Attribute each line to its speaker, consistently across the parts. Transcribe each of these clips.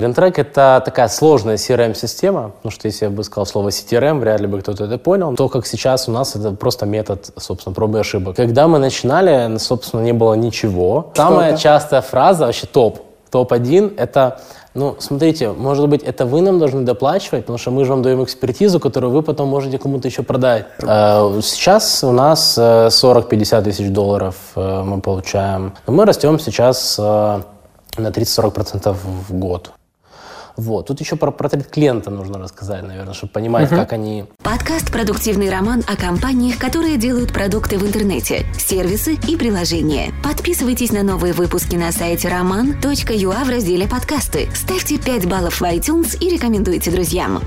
Speaker 1: GreenTrack — это такая сложная CRM-система, потому что если я бы сказал слово CTRM, вряд ли бы кто-то это понял. То, как сейчас у нас, это просто метод, собственно, пробы и ошибок. Когда мы начинали, собственно, не было ничего. Самая частая фраза, вообще топ, топ-1 — это ну, смотрите, может быть, это вы нам должны доплачивать, потому что мы же вам даем экспертизу, которую вы потом можете кому-то еще продать. Э, сейчас у нас 40-50 тысяч долларов э, мы получаем. Мы растем сейчас э, на 30-40% в год. Вот. Тут еще про портрет клиента нужно рассказать, наверное, чтобы понимать, uh-huh. как они...
Speaker 2: Подкаст «Продуктивный роман» о компаниях, которые делают продукты в интернете, сервисы и приложения. Подписывайтесь на новые выпуски на сайте roman.ua в разделе «Подкасты». Ставьте 5 баллов в iTunes и рекомендуйте друзьям.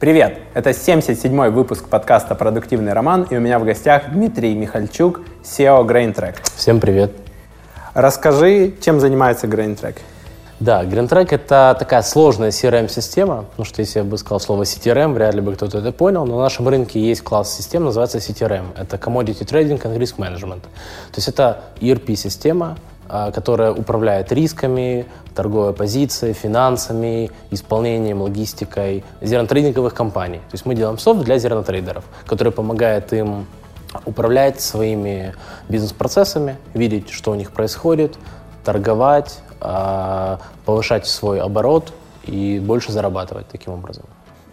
Speaker 3: Привет! Это 77-й выпуск подкаста «Продуктивный роман», и у меня в гостях Дмитрий Михальчук, SEO GrainTrack.
Speaker 1: Всем привет!
Speaker 3: Расскажи, чем занимается GrainTrack?
Speaker 1: Да, GreenTrack — это такая сложная CRM-система, потому что если я бы сказал слово CTRM, вряд ли бы кто-то это понял, но на нашем рынке есть класс систем, называется CTRM. Это Commodity Trading and Risk Management. То есть это ERP-система, а, которая управляет рисками, торговой позицией, финансами, исполнением, логистикой зернотрейдинговых компаний. То есть мы делаем софт для зернотрейдеров, который помогает им управлять своими бизнес-процессами, видеть, что у них происходит, торговать, а, повышать свой оборот и больше зарабатывать таким образом.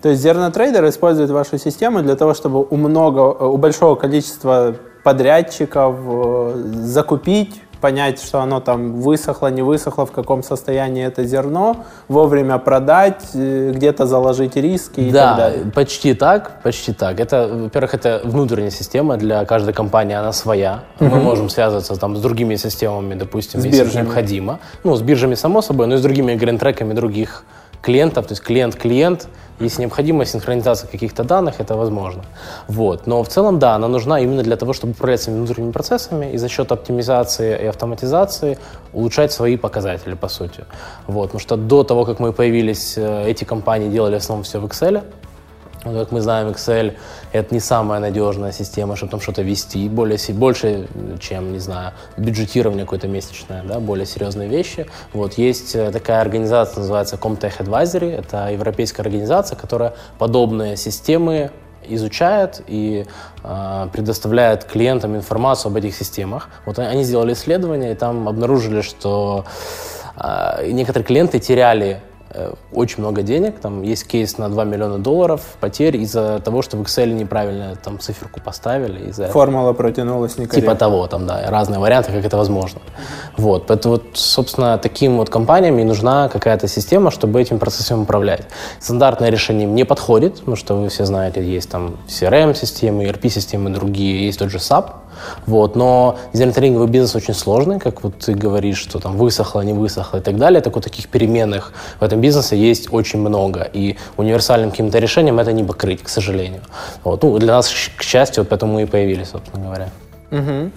Speaker 3: То есть зернотрейдер использует вашу систему для того, чтобы у, много, у большого количества подрядчиков э, закупить понять, что оно там высохло, не высохло, в каком состоянии это зерно, вовремя продать, э, где-то заложить риски и
Speaker 1: да,
Speaker 3: так далее.
Speaker 1: почти так, почти так. Это, во-первых, это внутренняя система для каждой компании, она своя. Угу. Мы можем связываться там с другими системами, допустим, с если биржами. необходимо. Ну, с биржами, само собой, но и с другими гринтреками других клиентов, то есть клиент-клиент, если необходима синхронизация каких-то данных, это возможно. Вот. Но в целом, да, она нужна именно для того, чтобы управлять своими внутренними процессами и за счет оптимизации и автоматизации улучшать свои показатели, по сути. Вот. Потому что до того, как мы появились, э, эти компании делали в основном все в Excel, ну, как мы знаем, Excel — это не самая надежная система, чтобы там что-то вести, более, больше, чем, не знаю, бюджетирование какое-то месячное, да, более серьезные вещи. Вот, есть э, такая организация, называется Comtech Advisory, это европейская организация, которая подобные системы изучает и э, предоставляет клиентам информацию об этих системах. Вот они сделали исследование, и там обнаружили, что э, некоторые клиенты теряли очень много денег. Там есть кейс на 2 миллиона долларов потерь из-за того, что в Excel неправильно там циферку поставили. Из-за
Speaker 3: Формула протянулась некорректно.
Speaker 1: Типа того, там, да, разные варианты, как это возможно. Вот, поэтому, вот, собственно, таким вот компаниям и нужна какая-то система, чтобы этим процессом управлять. Стандартное решение не подходит, потому что вы все знаете, есть там CRM-системы, ERP-системы другие, есть тот же SAP, вот. Но дизайн-тренинговый бизнес очень сложный, как вот ты говоришь, что там высохло, не высохло и так далее. Так вот таких переменных в этом бизнесе есть очень много. И универсальным каким-то решением это не покрыть, к сожалению. Вот. Ну, для нас, к счастью, вот поэтому мы и появились, собственно говоря.
Speaker 3: Угу.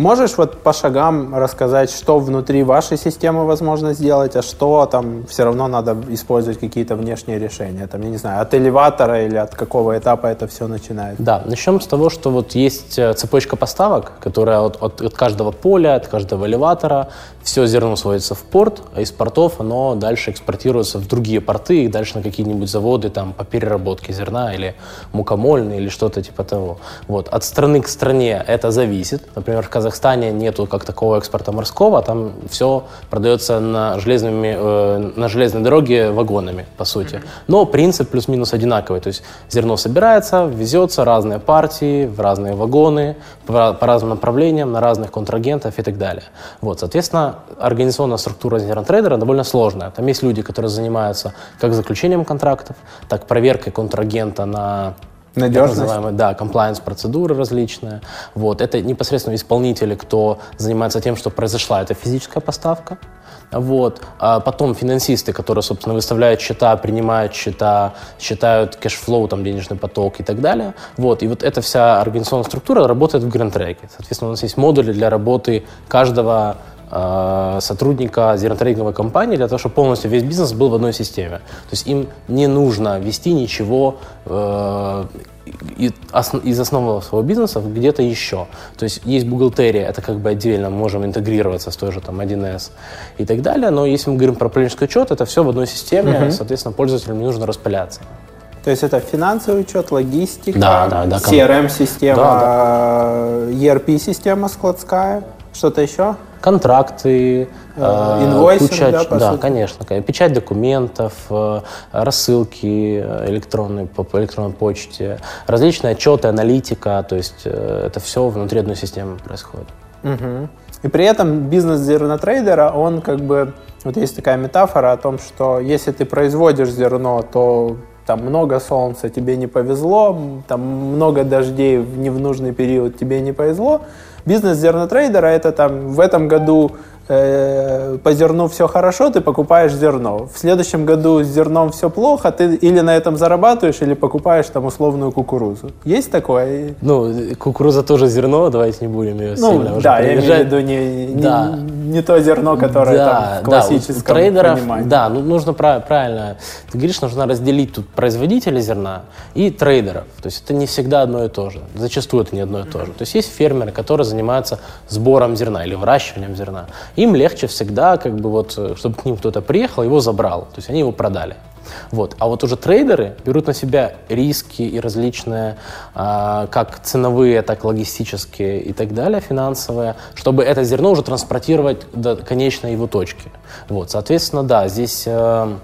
Speaker 3: Можешь вот по шагам рассказать, что внутри вашей системы возможно сделать, а что там все равно надо использовать какие-то внешние решения? Там, я не знаю, от элеватора или от какого этапа это все начинается?
Speaker 1: Да, начнем с того, что вот есть э, цепочка поставок, которая от, от, от каждого поля, от каждого элеватора, все зерно сводится в порт, а из портов оно дальше экспортируется в другие порты и дальше на какие-нибудь заводы там по переработке зерна или мукомольные или что-то типа того. Вот. От страны к стране это зависит. Например, в Казахстане нету как такого экспорта морского, там все продается на, железными, э, на железной дороге вагонами, по сути. Но принцип плюс-минус одинаковый, то есть зерно собирается, везется, разные партии, в разные вагоны, по, по разным направлениям, на разных контрагентов и так далее. Вот, соответственно, организационная структура зернотрейдера довольно сложная. Там есть люди, которые занимаются как заключением контрактов, так проверкой контрагента на
Speaker 3: Надежность.
Speaker 1: называемые, да, compliance-процедуры различные. Вот. Это непосредственно исполнители, кто занимается тем, что произошла эта физическая поставка. Вот. А потом финансисты, которые, собственно, выставляют счета, принимают счета, считают cash flow, там, денежный поток и так далее. Вот. И вот эта вся организационная структура работает в GrainTrack. Соответственно, у нас есть модули для работы каждого сотрудника зернотрейдинговой компании для того, чтобы полностью весь бизнес был в одной системе. То есть им не нужно вести ничего э, из основного своего бизнеса где-то еще. То есть есть бухгалтерия, это как бы отдельно, мы можем интегрироваться с той же там 1С и так далее, но если мы говорим про управленческий учет, это все в одной системе, uh-huh. соответственно, пользователям не нужно распыляться.
Speaker 3: То есть это финансовый учет, логистика,
Speaker 1: да, да, да,
Speaker 3: CRM-система, да, да. ERP-система складская, что-то еще?
Speaker 1: контракты,
Speaker 3: э, инвойсинг,
Speaker 1: куча,
Speaker 3: да,
Speaker 1: да, конечно, печать документов, э, рассылки электронные по электронной почте, различные отчеты, аналитика, то есть э, это все внутри одной системы происходит.
Speaker 3: Угу. И при этом бизнес зернотрейдера, он как бы, вот есть такая метафора о том, что если ты производишь зерно, то там много солнца, тебе не повезло, там много дождей не в нужный период, тебе не повезло. Бизнес зернотрейдера это там в этом году э, по зерну все хорошо, ты покупаешь зерно. В следующем году с зерном все плохо, ты или на этом зарабатываешь, или покупаешь там условную кукурузу. Есть такое?
Speaker 1: Ну, кукуруза тоже зерно, давайте не будем ее
Speaker 3: ну,
Speaker 1: сильно
Speaker 3: уже Да, я имею в виду не, да. не, не то зерно, которое да, там в классическом да, трейдеров, понимании.
Speaker 1: Да, ну, нужно правильно, ты говоришь, нужно разделить тут производителей зерна и трейдеров. То есть это не всегда одно и то же. Зачастую это не одно и то же. То есть есть фермеры, которые занимаются сбором зерна или выращиванием зерна им легче всегда, как бы вот, э, чтобы к ним кто-то приехал, его забрал. То есть они его продали. Вот. А вот уже трейдеры берут на себя риски и различные, э, как ценовые, так логистические и так далее, финансовые, чтобы это зерно уже транспортировать до конечной его точки. Вот. Соответственно, да, здесь э,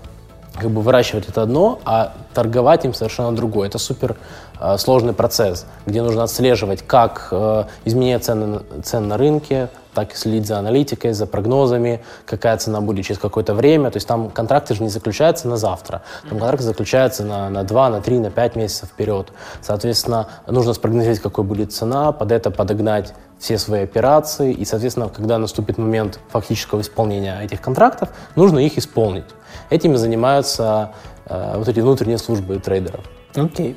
Speaker 1: как бы выращивать это одно, а торговать им совершенно другое. Это супер э, сложный процесс, где нужно отслеживать, как э, изменения цены, цен на рынке, так и следить за аналитикой, за прогнозами, какая цена будет через какое-то время. То есть там контракты же не заключаются на завтра. Там контракты заключаются на, на 2, на 3, на 5 месяцев вперед. Соответственно, нужно спрогнозировать, какой будет цена, под это подогнать все свои операции. И, соответственно, когда наступит момент фактического исполнения этих контрактов, нужно их исполнить. Этими занимаются э, вот эти внутренние службы трейдеров.
Speaker 3: Окей. Okay.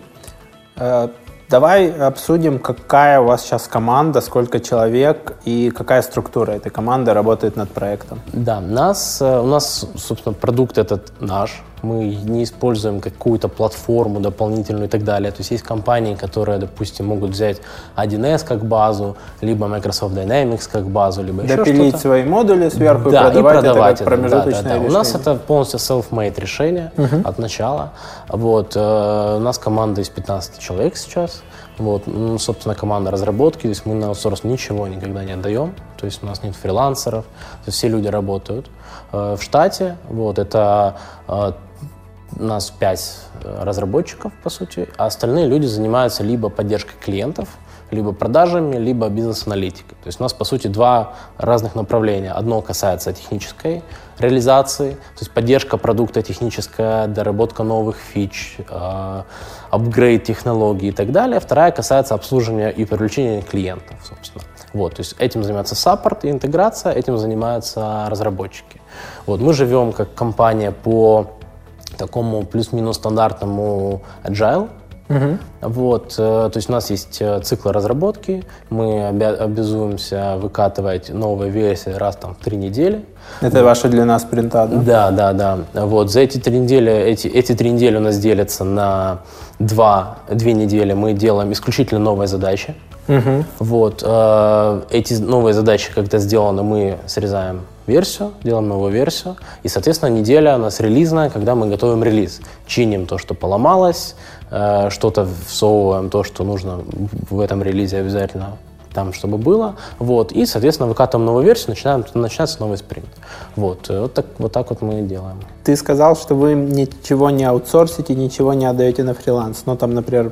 Speaker 3: Э, Давай обсудим, какая у вас сейчас команда, сколько человек и какая структура этой команды работает над проектом.
Speaker 1: Да, нас, э, у нас, собственно, продукт этот наш. Мы не используем какую-то платформу дополнительную и так далее. То есть есть компании, которые, допустим, могут взять 1С как базу, либо Microsoft Dynamics как базу, либо
Speaker 3: Допилить
Speaker 1: еще что-то.
Speaker 3: свои модули сверху
Speaker 1: да,
Speaker 3: и продавать,
Speaker 1: и продавать
Speaker 3: это промежуточное да, да, да.
Speaker 1: У нас это полностью self-made решение uh-huh. от начала. Вот, э, у нас команда из 15 человек сейчас. Вот, ну, собственно, команда разработки, то есть мы на аутсорс ничего никогда не отдаем, то есть у нас нет фрилансеров, то есть все люди работают э, в штате, вот, это э, у нас пять э, разработчиков, по сути, а остальные люди занимаются либо поддержкой клиентов, либо продажами, либо бизнес-аналитикой. То есть у нас, по сути, два разных направления. Одно касается технической реализации, то есть поддержка продукта техническая, доработка новых фич, э, апгрейд технологий и так далее. Вторая касается обслуживания и привлечения клиентов, собственно. Вот, то есть этим занимается саппорт и интеграция, этим занимаются разработчики. Вот, мы живем как компания по такому плюс-минус стандартному agile Угу. Вот, э, то есть у нас есть э, циклы разработки, мы обязуемся выкатывать новые версии раз там в три недели.
Speaker 3: Это ваша длина спринта, да?
Speaker 1: Да, да, да. Вот за эти три недели, эти, эти три недели у нас делятся на два, две недели мы делаем исключительно новые задачи. Угу. Вот, э, эти новые задачи, когда сделаны, мы срезаем версию, делаем новую версию, и, соответственно, неделя у нас релизная, когда мы готовим релиз. Чиним то, что поломалось, э, что-то всовываем, то, что нужно в этом релизе обязательно там, чтобы было, вот, и, соответственно, выкатываем новую версию, начинаем, начинается новый спринт. Вот, э, вот так, вот так вот мы и делаем.
Speaker 3: Ты сказал, что вы ничего не аутсорсите, ничего не отдаете на фриланс, ну, там, например,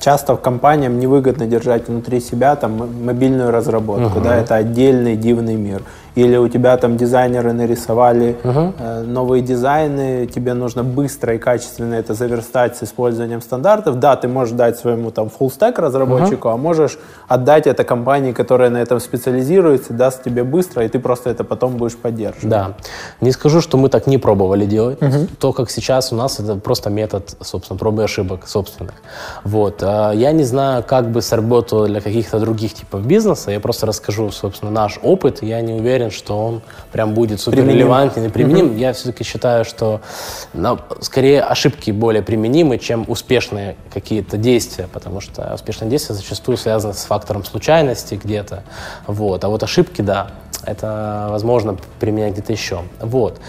Speaker 3: часто компаниям невыгодно держать внутри себя там мобильную разработку, uh-huh. да, это отдельный дивный мир или у тебя там дизайнеры нарисовали э, новые дизайны, тебе нужно быстро и качественно это заверстать с использованием стандартов. Да, ты можешь дать своему там full stack разработчику, uh-huh. а можешь отдать это компании, которая на этом специализируется, даст тебе быстро, и ты просто это потом будешь поддерживать.
Speaker 1: Да. Не скажу, что мы так не пробовали делать. Uh-huh. То, как сейчас у нас, это просто метод, собственно, пробы ошибок собственных. Вот. А я не знаю, как бы сработало для каких-то других типов бизнеса. Я просто расскажу, собственно, наш опыт. Я не уверен, уверен, что он прям будет супер релевантен и применим. Mm-hmm. Я все-таки считаю, что на, скорее ошибки более применимы, чем успешные какие-то действия, потому что успешные действия зачастую связаны с фактором случайности где-то. Вот. А вот ошибки, да, это возможно применять где-то еще. Вот.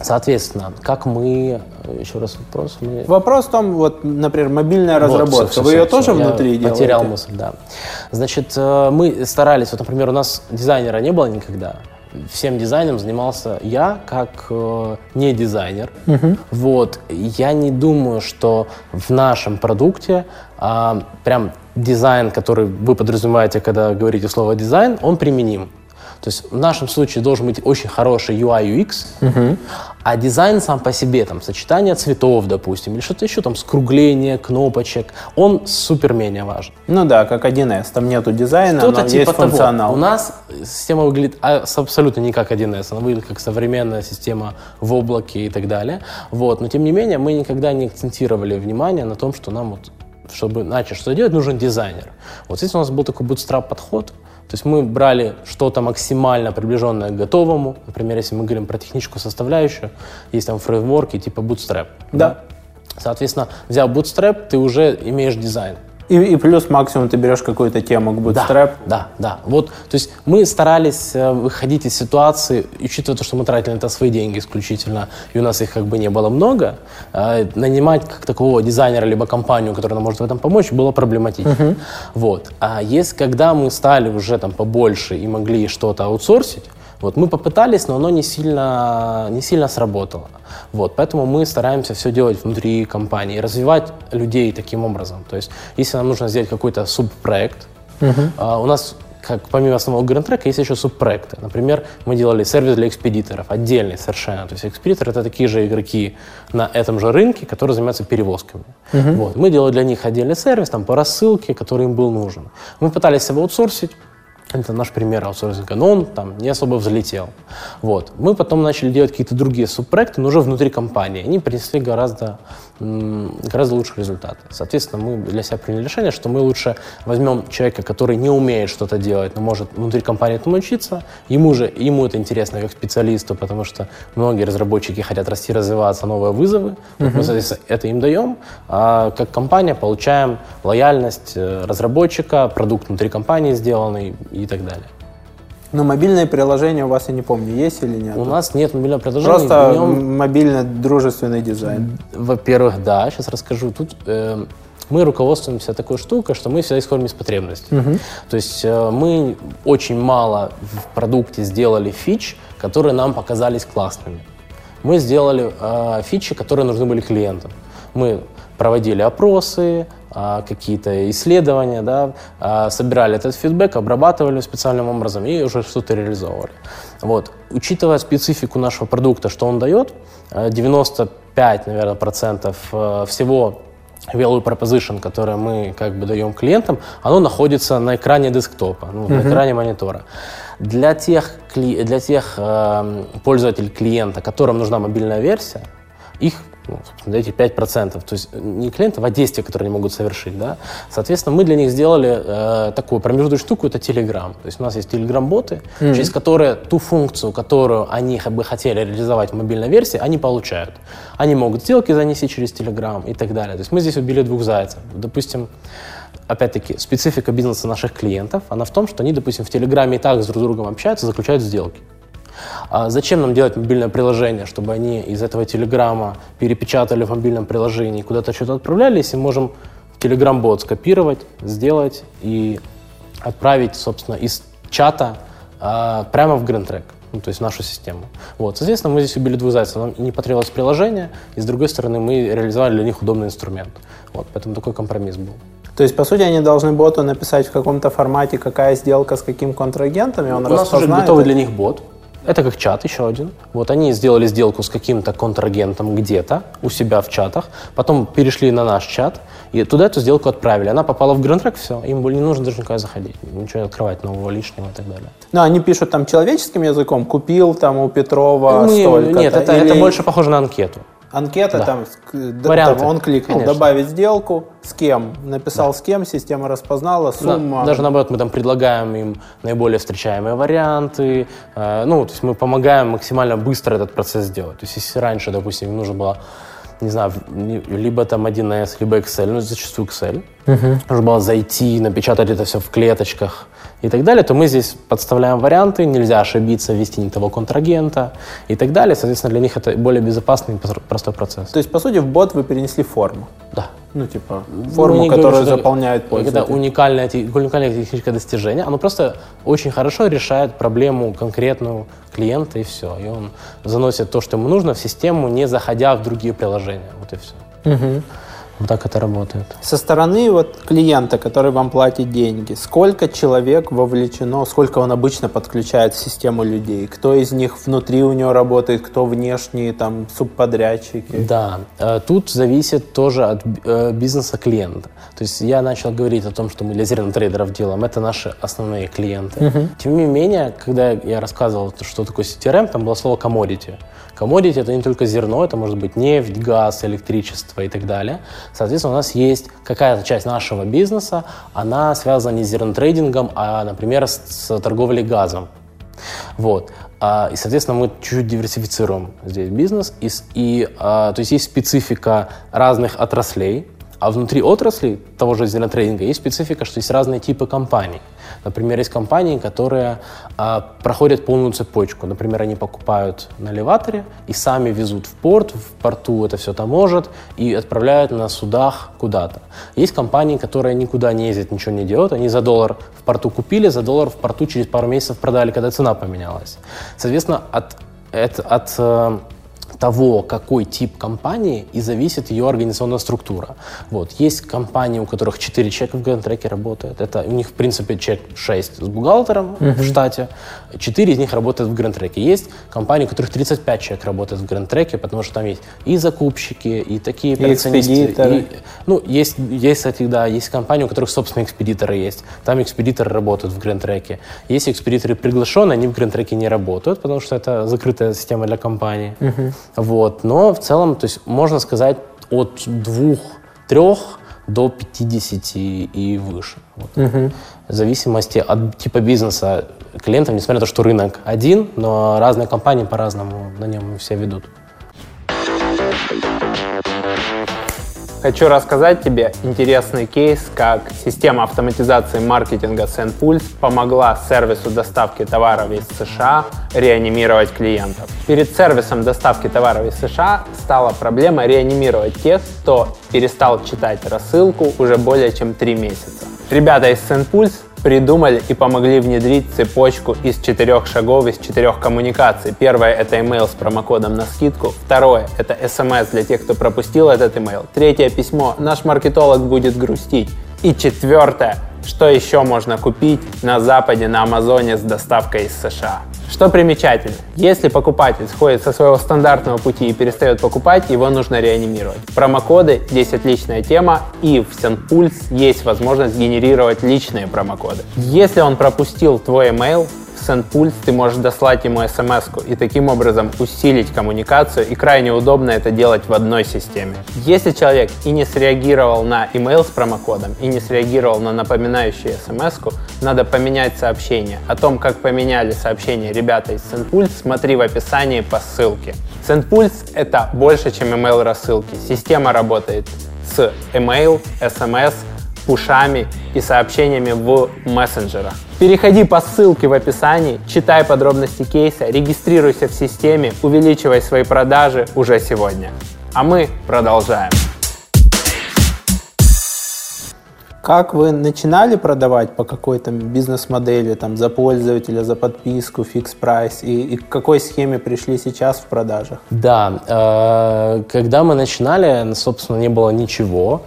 Speaker 1: Соответственно, как мы... Еще раз вопрос. Мы...
Speaker 3: Вопрос в том, вот, например, мобильная разработка. Вот, все, все, Вы ее все, тоже все. внутри Я делаете?
Speaker 1: потерял мысль, да. Значит, э, мы старались... Вот, например, у нас дизайнера не было никогда. Всем дизайном занимался я, как э, не дизайнер. Угу. Вот. Я не думаю, что в нашем продукте э, прям дизайн, который вы подразумеваете, когда говорите слово дизайн, он применим. То есть в нашем случае должен быть очень хороший UI UX, угу. а дизайн сам по себе, там, сочетание цветов, допустим, или что-то еще, там, скругление, кнопочек, он супер менее важен.
Speaker 3: Ну да, как 1С, там нету дизайна, что-то но типа есть функционал.
Speaker 1: Того. У нас система выглядит абсолютно не как 1С, она выглядит как современная система в облаке и так далее. Вот. Но тем не менее мы никогда не акцентировали внимание на том, что нам вот чтобы начать что делать, нужен дизайнер. Вот здесь у нас был такой bootstrap подход, то есть мы брали что-то максимально приближенное к готовому. Например, если мы говорим про техническую составляющую, есть там фреймворки типа Bootstrap.
Speaker 3: Да. да?
Speaker 1: Соответственно, взяв Bootstrap, ты уже имеешь дизайн.
Speaker 3: И, и плюс максимум ты берешь какую-то тему Bootstrap.
Speaker 1: Да, да, да. Вот, то есть мы старались э, выходить из ситуации, учитывая то, что мы тратили это свои деньги исключительно, и у нас их как бы не было много, э, нанимать как такового дизайнера либо компанию, которая нам может в этом помочь, было проблематично. Uh-huh. Вот. А если когда мы стали уже там побольше и могли что-то аутсорсить, вот, мы попытались, но оно не сильно, не сильно сработало. Вот, поэтому мы стараемся все делать внутри компании, развивать людей таким образом. То есть, если нам нужно сделать какой-то субпроект, uh-huh. а, у нас как помимо основного гранд-трека есть еще субпроекты. Например, мы делали сервис для экспедиторов, отдельный совершенно. То есть экспедиторы это такие же игроки на этом же рынке, которые занимаются перевозками. Uh-huh. Вот. Мы делали для них отдельный сервис там, по рассылке, который им был нужен. Мы пытались его аутсорсить, это наш пример аутсорсинга, но он там не особо взлетел. Вот. Мы потом начали делать какие-то другие субпроекты, но уже внутри компании. Они принесли гораздо гораздо лучший результат. Соответственно, мы для себя приняли решение, что мы лучше возьмем человека, который не умеет что-то делать, но может внутри компании этому учиться. Ему же, ему это интересно как специалисту, потому что многие разработчики хотят расти, развиваться, новые вызовы. Uh-huh. Мы, соответственно, это им даем. А как компания получаем лояльность э, разработчика, продукт внутри компании сделанный и так далее.
Speaker 3: Но мобильное приложение у вас, я не помню, есть или нет?
Speaker 1: У нас нет мобильного приложения.
Speaker 3: Просто нем... мобильно дружественный дизайн.
Speaker 1: Во-первых, да, сейчас расскажу. Тут э, мы руководствуемся такой штукой, что мы всегда исходим из потребностей. Угу. То есть э, мы очень мало в продукте сделали фич, которые нам показались классными. Мы сделали э, фичи, которые нужны были клиентам. Мы проводили опросы, какие-то исследования, да, а, собирали этот фидбэк, обрабатывали специальным образом и уже что-то реализовывали. Вот. Учитывая специфику нашего продукта, что он дает, 95, наверное, процентов э, всего value proposition, которое мы как бы даем клиентам, оно находится на экране десктопа, ну, mm-hmm. на экране монитора. Для тех, для тех э, пользователей клиента, которым нужна мобильная версия, их ну, собственно, эти 5%, то есть не клиентов, а действия, которые они могут совершить, да. Соответственно, мы для них сделали э, такую промежуточную штуку, это Telegram. То есть у нас есть Telegram-боты, mm-hmm. через которые ту функцию, которую они бы хотели реализовать в мобильной версии, они получают. Они могут сделки занести через Telegram и так далее. То есть мы здесь убили двух зайцев. Допустим, опять-таки, специфика бизнеса наших клиентов, она в том, что они, допустим, в Телеграме и так с друг другом общаются, заключают сделки. А зачем нам делать мобильное приложение, чтобы они из этого телеграмма перепечатали в мобильном приложении, куда-то что-то отправляли, если можем телеграм-бот скопировать, сделать и отправить, собственно, из чата а, прямо в GrandTrack, ну, то есть в нашу систему. Вот. Соответственно, мы здесь убили двух зайцев. Нам не потребовалось приложение, и с другой стороны, мы реализовали для них удобный инструмент. Вот. Поэтому такой компромисс был.
Speaker 3: То есть, по сути, они должны боту написать в каком-то формате, какая сделка с каким контрагентом, и он У
Speaker 1: нас уже готовый для них бот, это как чат еще один. Вот они сделали сделку с каким-то контрагентом где-то у себя в чатах, потом перешли на наш чат, и туда эту сделку отправили. Она попала в гранд все, им не нужно даже никуда заходить, ничего открывать нового лишнего и так далее.
Speaker 3: Но они пишут там человеческим языком, купил там у Петрова Мы,
Speaker 1: столько Нет, это, или... это больше похоже на анкету.
Speaker 3: Анкета
Speaker 1: Да.
Speaker 3: там,
Speaker 1: Варианты.
Speaker 3: там он кликнул,
Speaker 1: Конечно.
Speaker 3: добавить сделку, с кем, написал с кем, система распознала,
Speaker 1: Да,
Speaker 3: сумма.
Speaker 1: даже наоборот, мы там предлагаем им наиболее встречаемые варианты. э, ну, то есть мы помогаем максимально быстро этот процесс сделать. То есть если раньше, допустим, им нужно было, не знаю, либо там 1С, либо Excel, ну, зачастую Excel, нужно было зайти, напечатать это все в клеточках и так далее, то мы здесь подставляем варианты, нельзя ошибиться, ввести не того контрагента и так далее. Соответственно, для них это более безопасный и простой процесс.
Speaker 3: То есть, по сути, в бот вы перенесли форму.
Speaker 1: Да.
Speaker 3: Ну, типа, форму, которую
Speaker 1: что
Speaker 3: заполняет
Speaker 1: Это
Speaker 3: пользователь.
Speaker 1: уникальное, те- уникальное техническое достижение. Оно просто очень хорошо решает проблему конкретную клиента, и все. И он заносит то, что ему нужно, в систему, не заходя в другие приложения. Вот и все. Вот так это работает.
Speaker 3: Со стороны вот клиента, который вам платит деньги, сколько человек вовлечено, сколько он обычно подключает в систему людей? Кто из них внутри у него работает, кто внешние, там, субподрядчики?
Speaker 1: Да, э, тут зависит тоже от э, бизнеса клиента. То есть я начал говорить о том, что мы для зернотрейдеров делаем, это наши основные клиенты. Тем не менее, когда я рассказывал, что такое CTRM, там было слово commodity. Commodity это не только зерно, это может быть нефть, газ, электричество и так далее. Соответственно, у нас есть какая-то часть нашего бизнеса, она связана не с зернотрейдингом, а, например, с, с торговлей газом. Вот. А, И, соответственно, мы чуть-чуть диверсифицируем здесь бизнес. И, и, а, то есть есть специфика разных отраслей, а внутри отрасли того же зернотрейдинга есть специфика, что есть разные типы компаний. Например, есть компании, которые а, проходят полную цепочку. Например, они покупают на элеваторе и сами везут в порт, в порту это все таможат и отправляют на судах куда-то. Есть компании, которые никуда не ездят, ничего не делают, они за доллар в порту купили, за доллар в порту через пару месяцев продали, когда цена поменялась. Соответственно, от, от, от э, того, какой тип компании, и зависит ее организационная структура. Вот. Есть компании, у которых 4 человека в грантреке работают. Это у них, в принципе, человек 6 с бухгалтером в штате. 4 из них работают в грантреке. Есть компании, у которых 35 человек работает в грантреке, потому что там есть и закупщики, и такие операционисты,
Speaker 3: экспедиторы.
Speaker 1: и- ну, есть, есть, кстати, да, есть компании, у которых собственные экспедиторы есть. Там экспедиторы работают в грантреке. Есть экспедиторы приглашенные, они в грантреке не работают, потому что это закрытая система для компании. Вот. Но в целом, то есть можно сказать, от двух-трех до 50 и выше. Вот. В зависимости от типа бизнеса клиентов, несмотря на то, что рынок один, но разные компании по-разному на нем все ведут.
Speaker 3: Хочу рассказать тебе интересный кейс, как система автоматизации маркетинга SendPulse помогла сервису доставки товаров из США реанимировать клиентов. Перед сервисом доставки товаров из США стала проблема реанимировать тех, кто перестал читать рассылку уже более чем три месяца. Ребята из SendPulse придумали и помогли внедрить цепочку из четырех шагов, из четырех коммуникаций. Первое — это email с промокодом на скидку. Второе — это смс для тех, кто пропустил этот email. Третье — письмо «Наш маркетолог будет грустить». И четвертое — что еще можно купить на Западе, на Амазоне с доставкой из США. Что примечательно, если покупатель сходит со своего стандартного пути и перестает покупать, его нужно реанимировать. Промокоды здесь отличная тема, и в SendPulse есть возможность генерировать личные промокоды. Если он пропустил твой email, SendPulse ты можешь дослать ему смс и таким образом усилить коммуникацию, и крайне удобно это делать в одной системе. Если человек и не среагировал на email с промокодом, и не среагировал на напоминающую смс надо поменять сообщение. О том, как поменяли сообщение ребята из SendPulse, смотри в описании по ссылке. SendPulse — это больше, чем email рассылки. Система работает с email, SMS, пушами и сообщениями в мессенджерах. Переходи по ссылке в описании, читай подробности кейса, регистрируйся в системе, увеличивай свои продажи уже сегодня. А мы продолжаем. Как вы начинали продавать по какой-то бизнес-модели, там, за пользователя, за подписку, фикс прайс, и, и к какой схеме пришли сейчас в продажах?
Speaker 1: Да, э, когда мы начинали, собственно, не было ничего.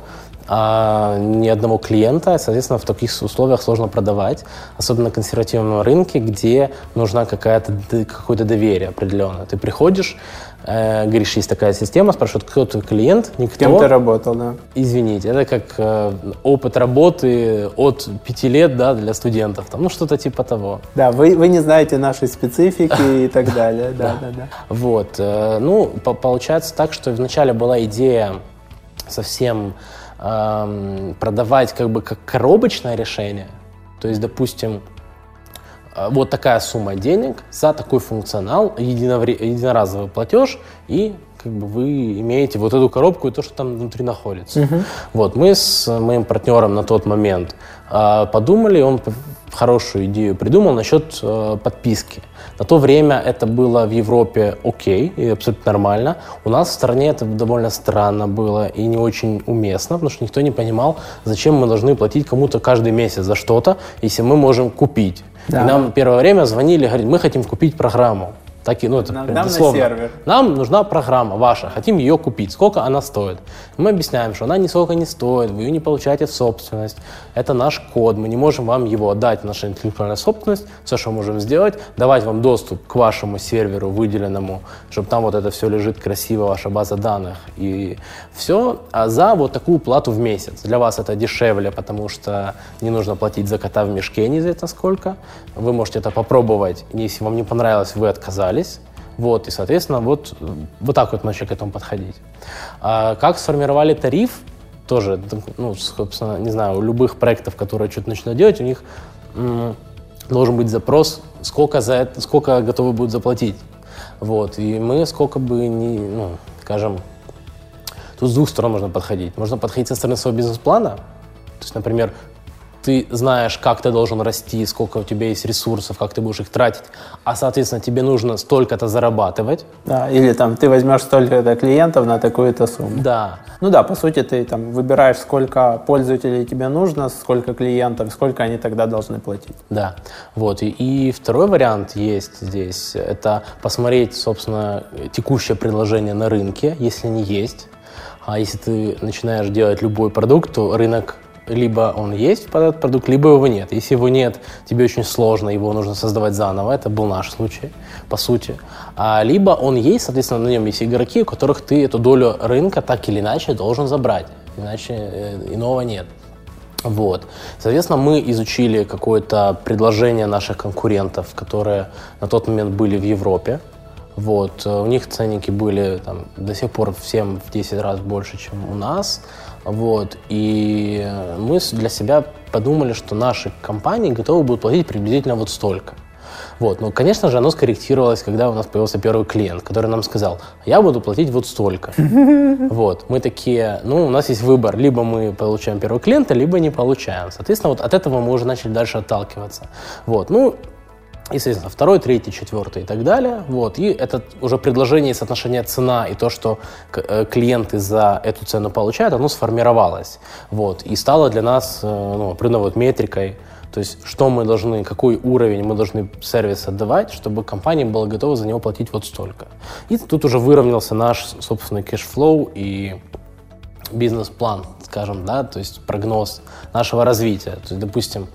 Speaker 1: А, ни одного клиента, соответственно, в таких условиях сложно продавать, особенно на консервативном рынке, где нужна какая-то, какое-то доверие определенное. Ты приходишь, э, говоришь, есть такая система, спрашивают, кто твой клиент, никто.
Speaker 3: Кем ты работал, да?
Speaker 1: Извините, это как э, опыт работы от пяти лет, да, для студентов, там, ну, что-то типа того.
Speaker 3: Да, вы, вы не знаете нашей специфики и так далее, да, да, да.
Speaker 1: Вот, э, ну, получается так, что вначале была идея совсем продавать как бы как коробочное решение. То есть, допустим, э, вот такая сумма денег за такой функционал, единоразовый платеж, и как бы вы имеете вот эту коробку и то, что там внутри находится. Uh-huh. Вот мы с моим партнером на тот момент подумали, он хорошую идею придумал насчет э, подписки. На то время это было в Европе окей и абсолютно нормально. У нас в стране это довольно странно было и не очень уместно, потому что никто не понимал, зачем мы должны платить кому-то каждый месяц за что-то, если мы можем купить. Да. И нам первое время звонили, говорили, мы хотим купить программу. Так и, ну, это
Speaker 3: нам, нам на сервер.
Speaker 1: Нам нужна программа ваша, хотим ее купить. Сколько она стоит? Мы объясняем, что она нисколько не стоит, вы ее не получаете в собственность. Это наш код, мы не можем вам его отдать, наша интеллектуальная собственность. Все, что можем сделать, давать вам доступ к вашему серверу выделенному, чтобы там вот это все лежит красиво, ваша база данных и все. А за вот такую плату в месяц. Для вас это дешевле, потому что не нужно платить за кота в мешке неизвестно сколько. Вы можете это попробовать. Если вам не понравилось, вы отказались остались. Вот, и, соответственно, вот, вот так вот начали к этому подходить. А как сформировали тариф, тоже, ну, собственно, не знаю, у любых проектов, которые что-то начинают делать, у них м- должен быть запрос, сколько, за это, сколько готовы будут заплатить. Вот, и мы сколько бы ни, ну, скажем, тут с двух сторон можно подходить. Можно подходить со стороны своего бизнес-плана, то есть, например, ты знаешь, как ты должен расти, сколько у тебя есть ресурсов, как ты будешь их тратить, а, соответственно, тебе нужно столько-то зарабатывать.
Speaker 3: Да, или там ты возьмешь столько-то клиентов на такую-то сумму.
Speaker 1: Да.
Speaker 3: Ну да, по сути, ты там выбираешь, сколько пользователей тебе нужно, сколько клиентов, сколько они тогда должны платить.
Speaker 1: Да, вот. И, и второй вариант есть здесь, это посмотреть, собственно, текущее предложение на рынке, если не есть. А если ты начинаешь делать любой продукт, то рынок либо он есть этот продукт, либо его нет. Если его нет, тебе очень сложно, его нужно создавать заново. Это был наш случай, по сути. А, либо он есть, соответственно, на нем есть игроки, у которых ты эту долю рынка так или иначе должен забрать. Иначе э, иного нет. Вот. Соответственно, мы изучили какое-то предложение наших конкурентов, которые на тот момент были в Европе. Вот. У них ценники были там, до сих пор всем в 10 раз больше, чем у нас. Вот. И мы для себя подумали, что наши компании готовы будут платить приблизительно вот столько. Вот. Но, конечно же, оно скорректировалось, когда у нас появился первый клиент, который нам сказал, я буду платить вот столько. Вот. Мы такие, ну, у нас есть выбор, либо мы получаем первого клиента, либо не получаем. Соответственно, вот от этого мы уже начали дальше отталкиваться. Вот. Ну, естественно, второй, третий, четвертый и так далее. Вот. И это уже предложение и соотношение цена и то, что э, клиенты за эту цену получают, оно сформировалось. Вот. И стало для нас э, ну, определенной вот метрикой, то есть что мы должны, какой уровень мы должны сервис отдавать, чтобы компания была готова за него платить вот столько. И тут уже выровнялся наш собственный cash flow и бизнес-план, скажем, да, то есть прогноз нашего развития. То есть, допустим,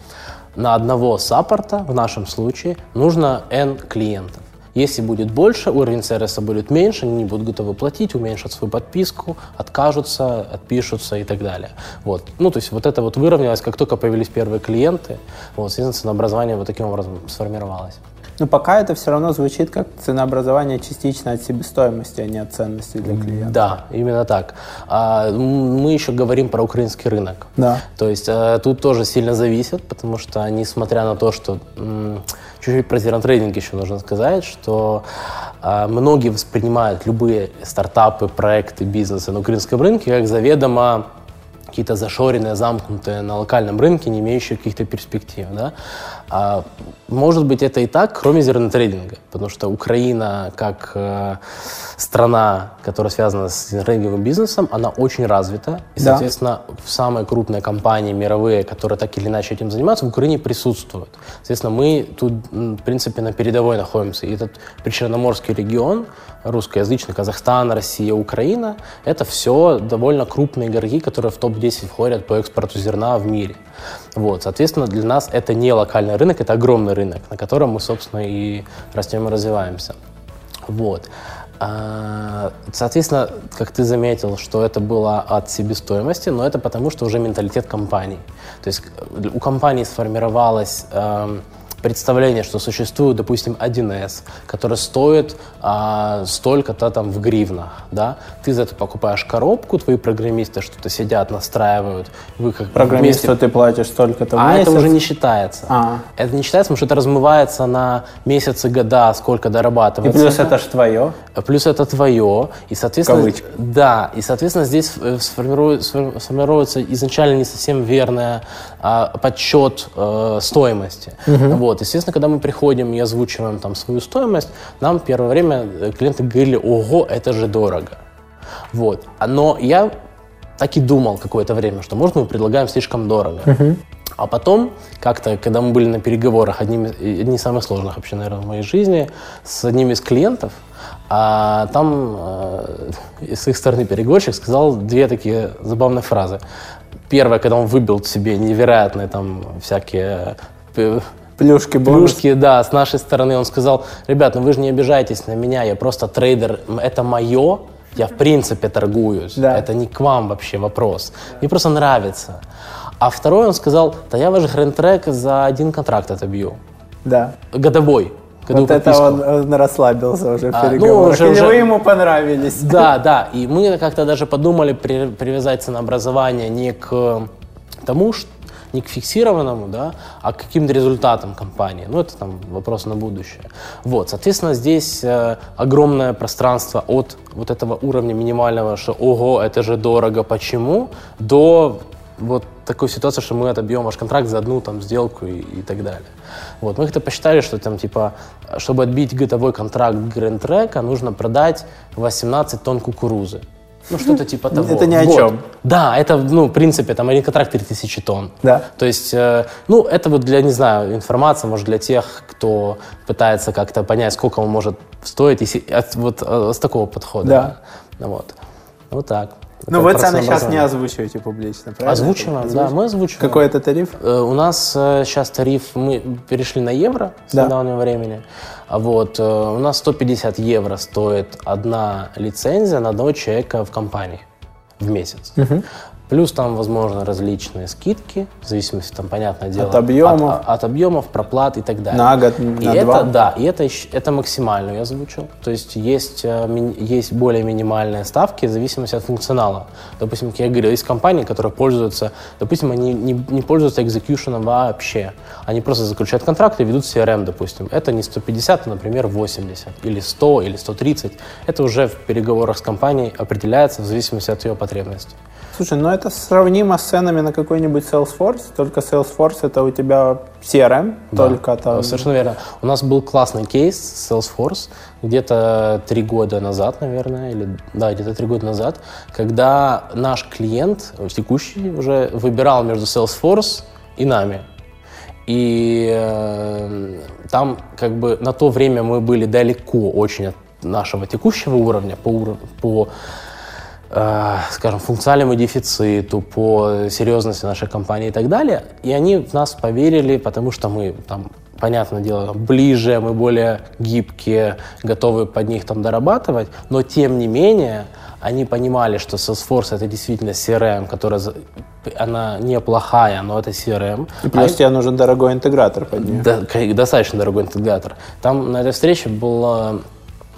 Speaker 1: на одного саппорта, в нашем случае, нужно N клиентов. Если будет больше, уровень сервиса будет меньше, они не будут готовы платить, уменьшат свою подписку, откажутся, отпишутся и так далее. Вот. Ну, то есть вот это вот выровнялось, как только появились первые клиенты, вот, соответственно, образование вот таким образом сформировалось.
Speaker 3: Но пока это все равно звучит как ценообразование частично от себестоимости, а не от ценности для клиента.
Speaker 1: Да, именно так. А, мы еще говорим про украинский рынок.
Speaker 3: Да.
Speaker 1: То есть а, тут тоже сильно зависит, потому что, несмотря на то, что чуть-чуть про зеротрейдинг еще нужно сказать, что а, многие воспринимают любые стартапы, проекты, бизнесы на украинском рынке как заведомо какие-то зашоренные, замкнутые на локальном рынке, не имеющие каких-то перспектив. Да? А, может быть, это и так, кроме зернотрейдинга, потому что Украина, как э, страна, которая связана с зернотрейдинговым бизнесом, она очень развита. И, да. соответственно, самые крупные компании мировые, которые так или иначе этим занимаются, в Украине присутствуют. Соответственно, мы тут, в принципе, на передовой находимся. И этот Причерноморский регион, русскоязычный, Казахстан, Россия, Украина, это все довольно крупные игроки, которые в топ-10 входят по экспорту зерна в мире. Вот, соответственно, для нас это не локальный рынок, это огромный рынок, на котором мы, собственно, и растем и развиваемся. Вот. А, соответственно, как ты заметил, что это было от себестоимости, но это потому, что уже менталитет компании. То есть у компании сформировалась эм, представление, что существует, допустим, 1С, который стоит а, столько-то там в гривнах, да, ты за это покупаешь коробку, твои программисты что-то сидят, настраивают,
Speaker 3: вы как Программисту вместе... ты платишь столько-то в
Speaker 1: А месяц? это уже не считается. А. Это не считается, потому что это размывается на месяцы, года, сколько дорабатывается.
Speaker 3: И плюс это же твое.
Speaker 1: Плюс это твое, и, соответственно... Кавычка. Да, и, соответственно, здесь э, сформируется, сформируется изначально не совсем верная а, подсчет э, стоимости. Угу. Вот. Вот, естественно, когда мы приходим и озвучиваем там свою стоимость, нам первое время э, клиенты говорили, ого, это же дорого. Вот. Но я так и думал какое-то время, что, может, мы предлагаем слишком дорого. Uh-huh. А потом, как-то, когда мы были на переговорах, одним, одни из самых сложных вообще, наверное, в моей жизни, с одним из клиентов, а там э, с их стороны переговорщик сказал две такие забавные фразы. Первое, когда он выбил себе невероятные там всякие э,
Speaker 3: Плюшки,
Speaker 1: бонус. Плюшки, да, с нашей стороны. Он сказал, ребят, ну вы же не обижайтесь на меня, я просто трейдер, это мое, я в принципе торгуюсь. Да. Это не к вам вообще вопрос. Мне просто нравится. А второй он сказал, да я ваш гранд-трек за один контракт отобью.
Speaker 3: Да.
Speaker 1: Годовой.
Speaker 3: Вот это он, он расслабился уже в а, переговорах. Ну, уже, Или уже... вы ему понравились?
Speaker 1: Да, да. И мы как-то даже подумали при, привязать ценообразование не к тому, что не к фиксированному, да, а к каким-то результатам компании. Ну, это там вопрос на будущее. Вот, соответственно, здесь э, огромное пространство от вот этого уровня минимального, что ого, это же дорого, почему, до вот такой ситуации, что мы отобьем ваш контракт за одну там сделку и, и так далее. Вот, мы как-то посчитали, что там типа, чтобы отбить годовой контракт Track, нужно продать 18 тонн кукурузы. Ну, что-то типа того.
Speaker 3: Это ни о вот. чем.
Speaker 1: Да, это, ну, в принципе, там контракт 3000 тонн.
Speaker 3: Да.
Speaker 1: То есть, э, ну, это вот для, не знаю, информация, может, для тех, кто пытается как-то понять, сколько он может стоить, если, вот э, с такого подхода.
Speaker 3: Да.
Speaker 1: Вот. Вот так.
Speaker 3: Ну, вы цены сейчас не озвучиваете публично, правильно?
Speaker 1: Озвучиваем, да, мы озвучиваем.
Speaker 3: Какой это тариф?
Speaker 1: Э, у нас э, сейчас тариф, мы перешли на евро с да. недавнего времени. А вот, э, у нас 150 евро стоит одна лицензия на одного человека в компании в месяц. Угу. Плюс там, возможно, различные скидки, в зависимости, там, понятное дело,
Speaker 3: от объемов,
Speaker 1: от, от объемов проплат и так далее.
Speaker 3: На год, на
Speaker 1: и два. Это, да, и это, это максимально я озвучил. То есть есть, э, есть более минимальные ставки в зависимости от функционала. Допустим, как я говорил, есть компании, которые пользуются, допустим, они не, не пользуются экзекьюшеном вообще. Они просто заключают контракты и ведут CRM, допустим. Это не 150, а, например, 80, или 100, или 130. Это уже в переговорах с компанией определяется в зависимости от ее потребностей.
Speaker 3: Слушай, ну это сравнимо с ценами на какой-нибудь Salesforce, только Salesforce это у тебя CRM, да, только там...
Speaker 1: Совершенно верно. У нас был классный кейс Salesforce где-то три года назад, наверное, или да, где-то три года назад, когда наш клиент, текущий уже, выбирал между Salesforce и нами. И э, там как бы на то время мы были далеко очень от нашего текущего уровня по, уровню по Э, скажем, функциональному дефициту, по серьезности нашей компании и так далее. И они в нас поверили, потому что мы там понятное дело, ближе, мы более гибкие, готовы под них там дорабатывать, но тем не менее они понимали, что Salesforce это действительно CRM, которая она неплохая, но это CRM.
Speaker 3: И плюс а тебе нужен дорогой интегратор под нее.
Speaker 1: Да, достаточно дорогой интегратор. Там на этой встрече было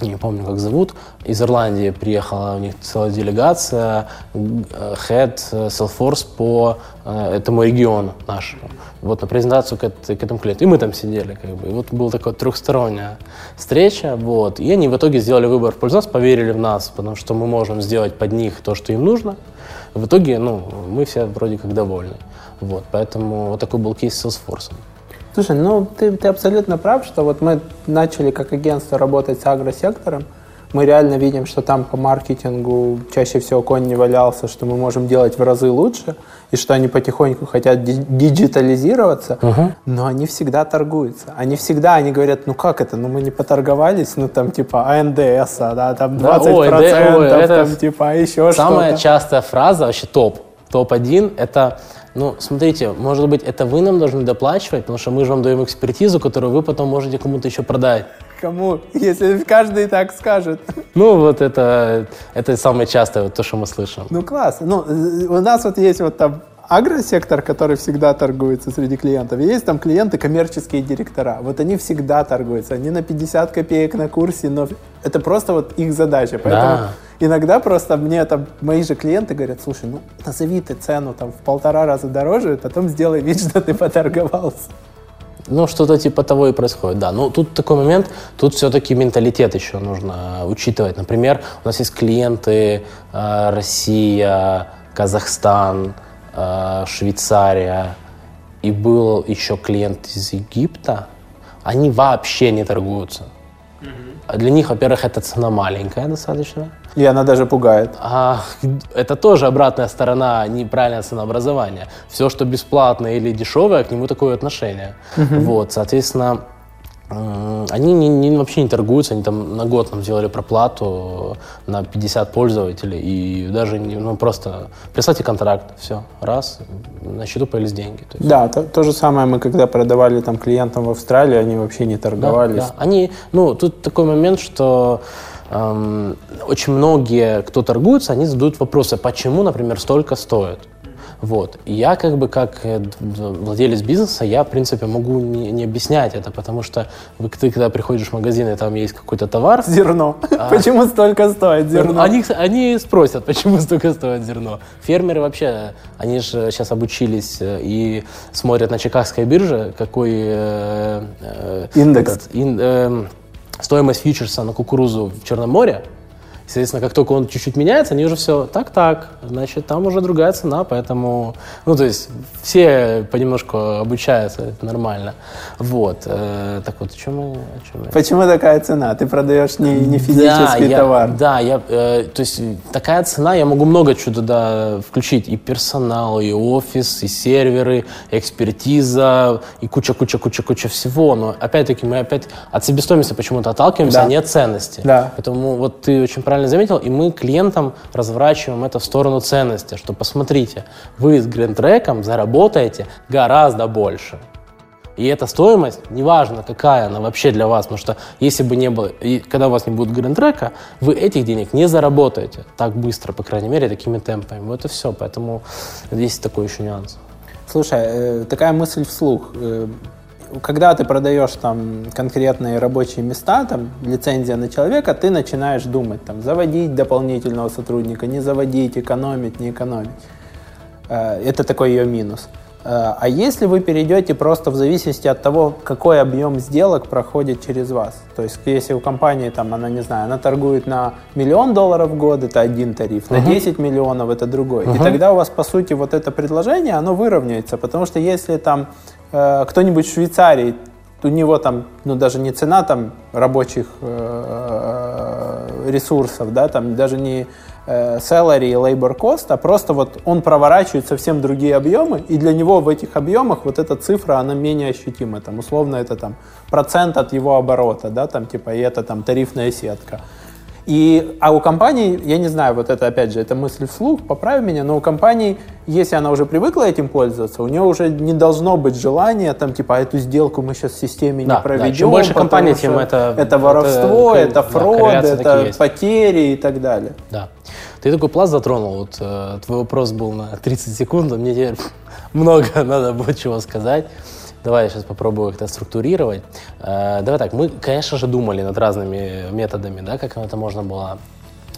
Speaker 1: не помню, как зовут, из Ирландии приехала у них целая делегация, head э, Salesforce по э, этому региону нашему. Вот на презентацию к, к этому клиенту. И мы там сидели, как бы. И вот была такая трехсторонняя встреча, вот. И они в итоге сделали выбор в пользу нас, поверили в нас, потому что мы можем сделать под них то, что им нужно. В итоге, ну, мы все вроде как довольны. Вот, поэтому вот такой был кейс с Salesforce.
Speaker 3: Слушай, ну ты, ты абсолютно прав, что вот мы начали как агентство работать с агросектором, мы реально видим, что там по маркетингу чаще всего конь не валялся, что мы можем делать в разы лучше, и что они потихоньку хотят диджитализироваться, угу. но они всегда торгуются. Они всегда, они говорят, ну как это, ну мы не поторговались, ну там типа АНДС, да, там 20%, да, ой, да, ой, это там типа а еще
Speaker 1: Самая
Speaker 3: что-то.
Speaker 1: частая фраза, вообще топ, топ-1, это ну, смотрите, может быть, это вы нам должны доплачивать, потому что мы же вам даем экспертизу, которую вы потом можете кому-то еще продать.
Speaker 3: Кому? Если каждый так скажет.
Speaker 1: Ну, вот это, это самое частое, вот то, что мы слышим.
Speaker 3: Ну, класс. Ну, у нас вот есть вот там агросектор, который всегда торгуется среди клиентов. Есть там клиенты, коммерческие директора. Вот они всегда торгуются. Они на 50 копеек на курсе, но это просто вот их задача. Поэтому да. иногда просто мне там мои же клиенты говорят, слушай, ну назови ты цену там в полтора раза дороже, потом сделай вид, что ты поторговался.
Speaker 1: Ну, что-то типа того и происходит, да. Но тут такой момент, тут все-таки менталитет еще нужно учитывать. Например, у нас есть клиенты э, Россия, Казахстан, Э, Швейцария, и был еще клиент из Египта, они вообще не торгуются. А для них, во-первых, эта цена маленькая достаточно.
Speaker 3: И она даже пугает.
Speaker 1: А, это тоже обратная сторона неправильного ценообразования. Все, что бесплатно или дешевое, к нему такое отношение. Угу. Вот, соответственно, они не, не, вообще не торгуются, они там на год нам сделали проплату на 50 пользователей и даже не, ну просто прислайте контракт, все, раз, на счету появились деньги.
Speaker 3: То есть. Да, то, то же самое мы когда продавали там клиентам в Австралии, они вообще не торговались. Да, да.
Speaker 1: Они, ну тут такой момент, что эм, очень многие, кто торгуется, они задают вопросы, почему, например, столько стоит. Вот. И я как бы как э, владелец бизнеса, я, в принципе, могу не, не объяснять это, потому что вы, ты, когда приходишь в магазин, и там есть какой-то товар...
Speaker 3: Зерно. А, почему столько стоит зерно?
Speaker 1: Они, они спросят, почему столько стоит зерно. Фермеры вообще, они же сейчас обучились э, и смотрят на Чикагской бирже, какой... Э,
Speaker 3: э, Индекс. Этот, ин,
Speaker 1: э, стоимость фьючерса на кукурузу в Черном море, Соответственно, как только он чуть-чуть меняется, они уже все так-так, значит, там уже другая цена, поэтому, ну, то есть все понемножку обучаются, это нормально. Вот. Э, так вот, о чем мы, о чем
Speaker 3: мы? Почему такая цена? Ты продаешь не, не физический
Speaker 1: да,
Speaker 3: товар.
Speaker 1: Я, да, я, э, то есть такая цена, я могу много чего туда включить, и персонал, и офис, и серверы, и экспертиза, и куча-куча-куча-куча всего, но опять-таки мы опять от себестоимости почему-то отталкиваемся, да. а не от ценности.
Speaker 3: Да.
Speaker 1: Поэтому вот ты очень правильно правильно заметил, и мы клиентам разворачиваем это в сторону ценности, что посмотрите, вы с гринтреком заработаете гораздо больше. И эта стоимость, неважно какая она вообще для вас, потому что если бы не было, и когда у вас не будет гринтрека, вы этих денег не заработаете так быстро, по крайней мере, такими темпами. Вот и все, поэтому есть такой еще нюанс.
Speaker 3: Слушай, э, такая мысль вслух. Когда ты продаешь там конкретные рабочие места, там лицензия на человека, ты начинаешь думать, там, заводить дополнительного сотрудника, не заводить, экономить, не экономить. Э, это такой ее минус. Э, а если вы перейдете просто в зависимости от того, какой объем сделок проходит через вас, то есть если у компании, там, она, не знаю, она торгует на миллион долларов в год, это один тариф, uh-huh. на 10 миллионов это другой. Uh-huh. И тогда у вас, по сути, вот это предложение, оно выровняется, потому что если там э, кто-нибудь в Швейцарии, у него там, ну даже не цена там рабочих э, ресурсов, да, там даже не э, salary и labor cost, а просто вот он проворачивает совсем другие объемы, и для него в этих объемах вот эта цифра, она менее ощутима, там условно это там процент от его оборота, да, там типа и это там тарифная сетка. И, а у компании, я не знаю, вот это опять же, это мысль вслух, поправь меня, но у компании, если она уже привыкла этим пользоваться, у нее уже не должно быть желания, там, типа, а эту сделку мы сейчас в системе да, не проведем. Да,
Speaker 1: чем больше компаний, тем это...
Speaker 3: Это воровство, это, это фрод, да, это потери и так далее.
Speaker 1: Да. Ты такой пласт затронул, вот э, твой вопрос был на 30 секунд, а мне теперь много надо будет чего сказать. Давай я сейчас попробую их структурировать. Э, давай так, мы, конечно же, думали над разными методами, да, как это можно было